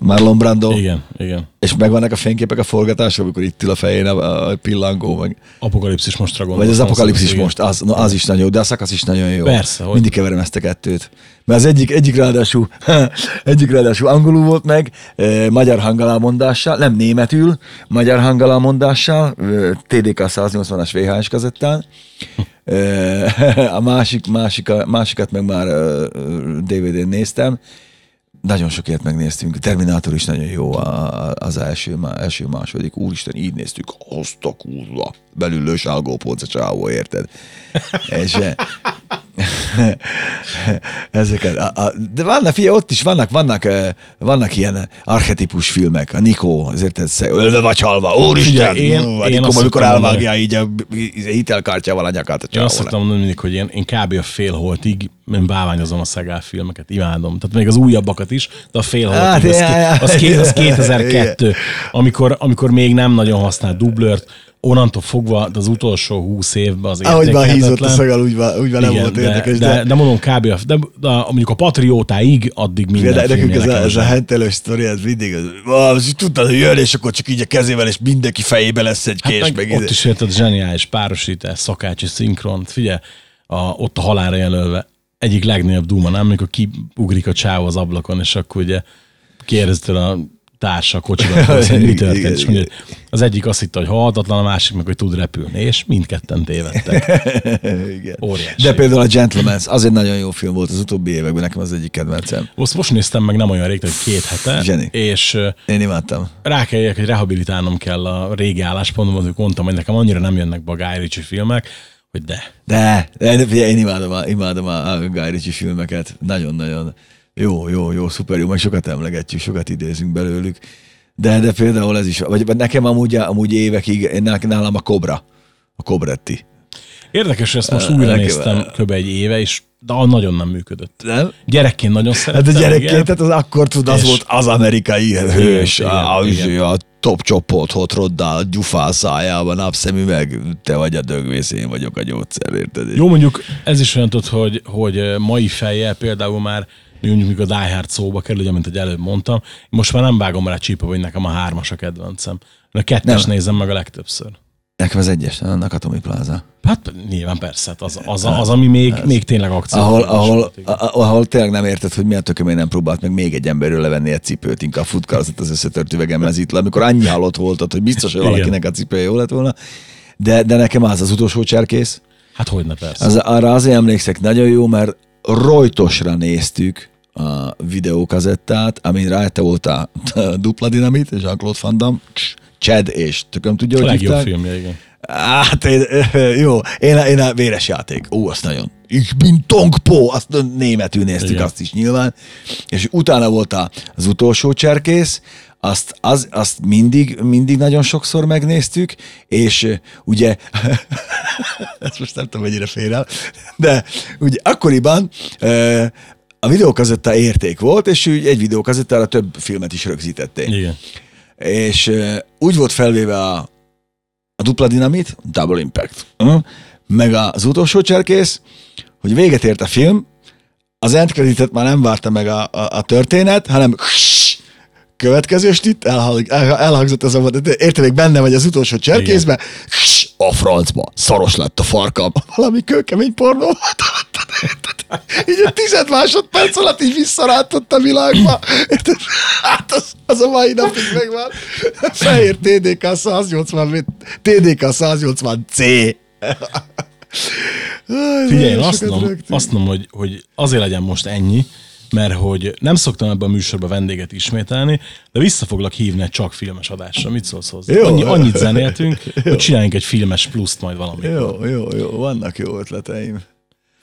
Marlon Brando. Igen, igen. És megvannak a fényképek a forgatásra, amikor itt ül a fején a, a pillangó, meg, Apokalipszis mostra vagy gondoltam. az apokalipszis most, az, no, az is nagyon jó, de a szakasz is nagyon jó. Persze, hogy- Mindig keverem ezt a kettőt. Mert az egyik, egyik ráadásul, egyik ráadásul angolul volt meg, eh, magyar hangalámondással, nem németül, magyar hangalámondással, eh, TDK 180-as VHS kazettán. A másik, másik, másikat meg már DVD-n néztem. Nagyon sok ilyet megnéztünk. Terminátor is nagyon jó a- az első, első második. Úristen, így néztük. Azt a kurva. Belül lős algópóc a csávó, érted? És ezeket. A, a, de vannak, figyelj, ott is vannak, vannak, vannak ilyen archetipus filmek. A Nikó, azért ez ölve vagy halva. Úristen! Én- a én Nikó, amikor elvágja így a hitelkártyával a nyakát a Én azt szoktam mondani mindig, hogy én, én kb. a fél holtig én báványozom a Szegál filmeket, imádom. Tehát még az újabbakat is, de a fél holtig, Hát, az, az, az 2002, amikor, amikor még nem nagyon használt dublört, onnantól fogva de az utolsó 20 évben az Ahogy már hízott a szagal, úgy, már- úgy nem volt de, érdekes. de, de, mondom, kb. A, de, de, mondjuk a patriótáig addig minden De nekünk ez a, ez a hentelős sztori, ez mindig, az, az, tudtad, hogy jön, és akkor csak így a kezével, és mindenki fejébe lesz egy kés, Hát meg, meg ott ide. is érted zseniális párosítás, szakácsi szinkron. Figyelj, a, ott a halálra jelölve egyik legnagyobb duma, nem? Amikor kiugrik a csáv az ablakon, és akkor ugye kérdezted a társa kocsiban, mi történt, és mondja, az egyik azt hitte, hogy halhatatlan, a másik meg, hogy tud repülni, és mindketten tévedtek. Igen. Óriási. De például a Gentleman's, az egy nagyon jó film volt az utóbbi években, nekem az egyik kedvencem. Most, most néztem meg nem olyan rég, hogy két hete, Zseni. és Én imádtam. rá kell hogy rehabilitálnom kell a régi álláspontomat, hogy mondtam, hogy nekem annyira nem jönnek be a Guy Ritchie filmek, hogy de. De, de, de én imádom a, imádom a, a Guy Ritchie filmeket. Nagyon-nagyon jó, jó, jó, szuper jó, meg sokat emlegetjük, sokat idézünk belőlük. De, de például ez is, vagy, vagy nekem amúgy, amúgy évekig, nálam a Cobra, a Cobretti. Érdekes, ezt most újra nekem- néztem kb. egy éve, és de nagyon nem működött. Nem? Gyerekként nagyon Hát szerettem. a gyerekként, igen. tehát az akkor tud, az volt az amerikai hős, igen, a, a, igen. a top csoport, hot roddál, gyufál szájában, napszemüveg, te vagy a dögvész, én vagyok a gyógyszer, érted? Jó, mondjuk ez is olyan tud, hogy, hogy mai fejjel például már mondjuk mikor a Die Hard szóba kerül, ugye, mint hogy előbb mondtam, most már nem vágom rá csípa, hogy nekem a hármas a kedvencem. A kettes Nem. nézem meg a legtöbbször. Nekem az egyes, a Nakatomi Plaza. Hát nyilván persze, hát az, az, az, ami még, még tényleg akció. Ahol, ahol, a- ahol tényleg nem érted, hogy miért tököm én nem próbált meg még egy emberről levenni egy cipőt, inkább futkározott az összetört le, amikor annyi halott volt ott, hogy biztos, hogy valakinek a cipője jó lett volna. De, de nekem az az utolsó cserkész. Hát hogyne persze. Az, arra azért emlékszek, nagyon jó, mert rojtosra néztük a videókazettát, amin rajta volt a, a dupla dinamit, Jean-Claude Van Damme, Chad és tököm tudja, a hogy legjobb hívták. filmje, igen. Hát én, jó, én, a- én a véres játék. Ó, azt nagyon. Ich bin Tongpo, azt németül néztük Igen. azt is nyilván. És utána volt a- az utolsó cserkész, azt, az, azt mindig, mindig nagyon sokszor megnéztük, és ö, ugye, ezt most nem tudom, mennyire fér el, de ugye akkoriban ö, a videókazetta érték volt, és egy videókazettára több filmet is rögzítették Igen. És úgy volt felvéve a, a dupla dinamit, Double Impact, meg az utolsó cserkész, hogy véget ért a film, az end creditet már nem várta meg a, a, a történet, hanem következő stit, elhang, el, elhangzott az a érte még benne vagy az utolsó cserkészbe, a francba, szaros lett a farkam. Valami kőkemény pornó volt. Így egy tized másodperc alatt így visszarántott a világba. Érted? Hát az, az a mai napig megvan. Fehér TDK 180, TDK 180C. Figyelj, én azt mondom, azt mondom hogy, hogy azért legyen most ennyi, mert hogy nem szoktam ebben a műsorban vendéget ismételni, de vissza foglak hívni egy csak filmes adásra. Mit szólsz hozzá? Jó. Annyi, annyit zenéltünk, hogy csináljunk egy filmes pluszt majd valamikor. Jó, jó, jó, vannak jó ötleteim.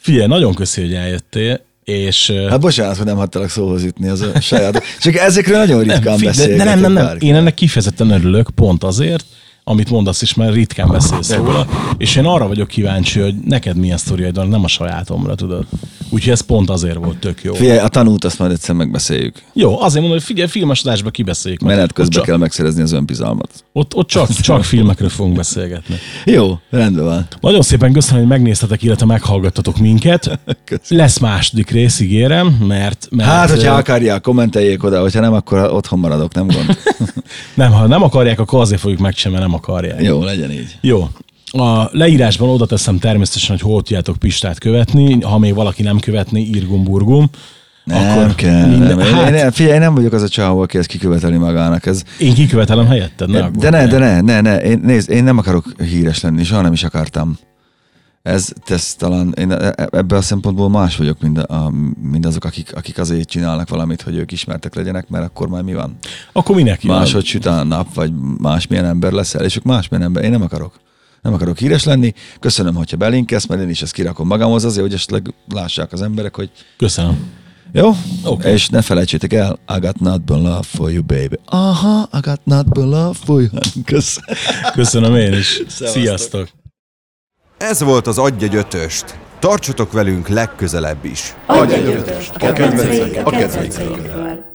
Figyelj, nagyon köszi, hogy eljöttél, és hát bocsánat, hogy nem hagytalak szóhoz jutni, az a saját. Csak ezekről nagyon ritkán de, beszélgetek. de nem, nem, nem. bárki. Én ennek kifejezetten örülök, pont azért, amit mondasz is, mert ritkán beszélsz róla, és én arra vagyok kíváncsi, hogy neked milyen sztoriaid van, nem a sajátomra, tudod. Úgyhogy ez pont azért volt tök jó. Figyelj, a tanult azt majd egyszer megbeszéljük. Jó, azért mondom, hogy figyelj, filmes adásba kibeszéljük. Menet közben csak, kell megszerezni az önbizalmat. ott, ott csak, csak filmekről fogunk beszélgetni. Jó, rendben van. Nagyon szépen köszönöm, hogy megnéztetek, illetve meghallgattatok minket. Lesz második rész, ígérem, mert... mert Hát, hogyha akarják, kommenteljék oda, hogyha nem, akkor otthon maradok, nem gond. Nem, ha nem akarják, akkor azért fogjuk megcsinálni, akarják. Jó, legyen így. Jó. A leírásban oda teszem természetesen, hogy hol tudjátok Pistát követni. Ha még valaki nem követné, írgum-burgum. Nem akkor kell. minden- nem. hát- Én, én, figyelj, én nem vagyok az a csávó, aki ezt kiköveteli magának. Ez, Én kikövetelem helyetted, ne de ne, de ne, ne, ne. Én, nézd, én nem akarok híres lenni, soha nem is akartam. Ez, ez talán, én ebben a szempontból más vagyok, mint, a, mint azok, akik, akik azért csinálnak valamit, hogy ők ismertek legyenek, mert akkor már mi van? Akkor minek jön? Máshogy süt a nap, vagy másmilyen ember leszel, és ők másmilyen ember. Én nem akarok. Nem akarok híres lenni. Köszönöm, hogyha belinkesz, mert én is ezt kirakom magamhoz azért, hogy esetleg lássák az emberek, hogy Köszönöm. jó? Oké. És ne felejtsétek el, I got not but love for you, baby. Aha, I got not but love for you. Kösz. Köszönöm én is. Sziasztok. Ez volt az Adj egy ötöst. Tartsatok velünk legközelebb is. Adj egy ötöst. A kedvencek.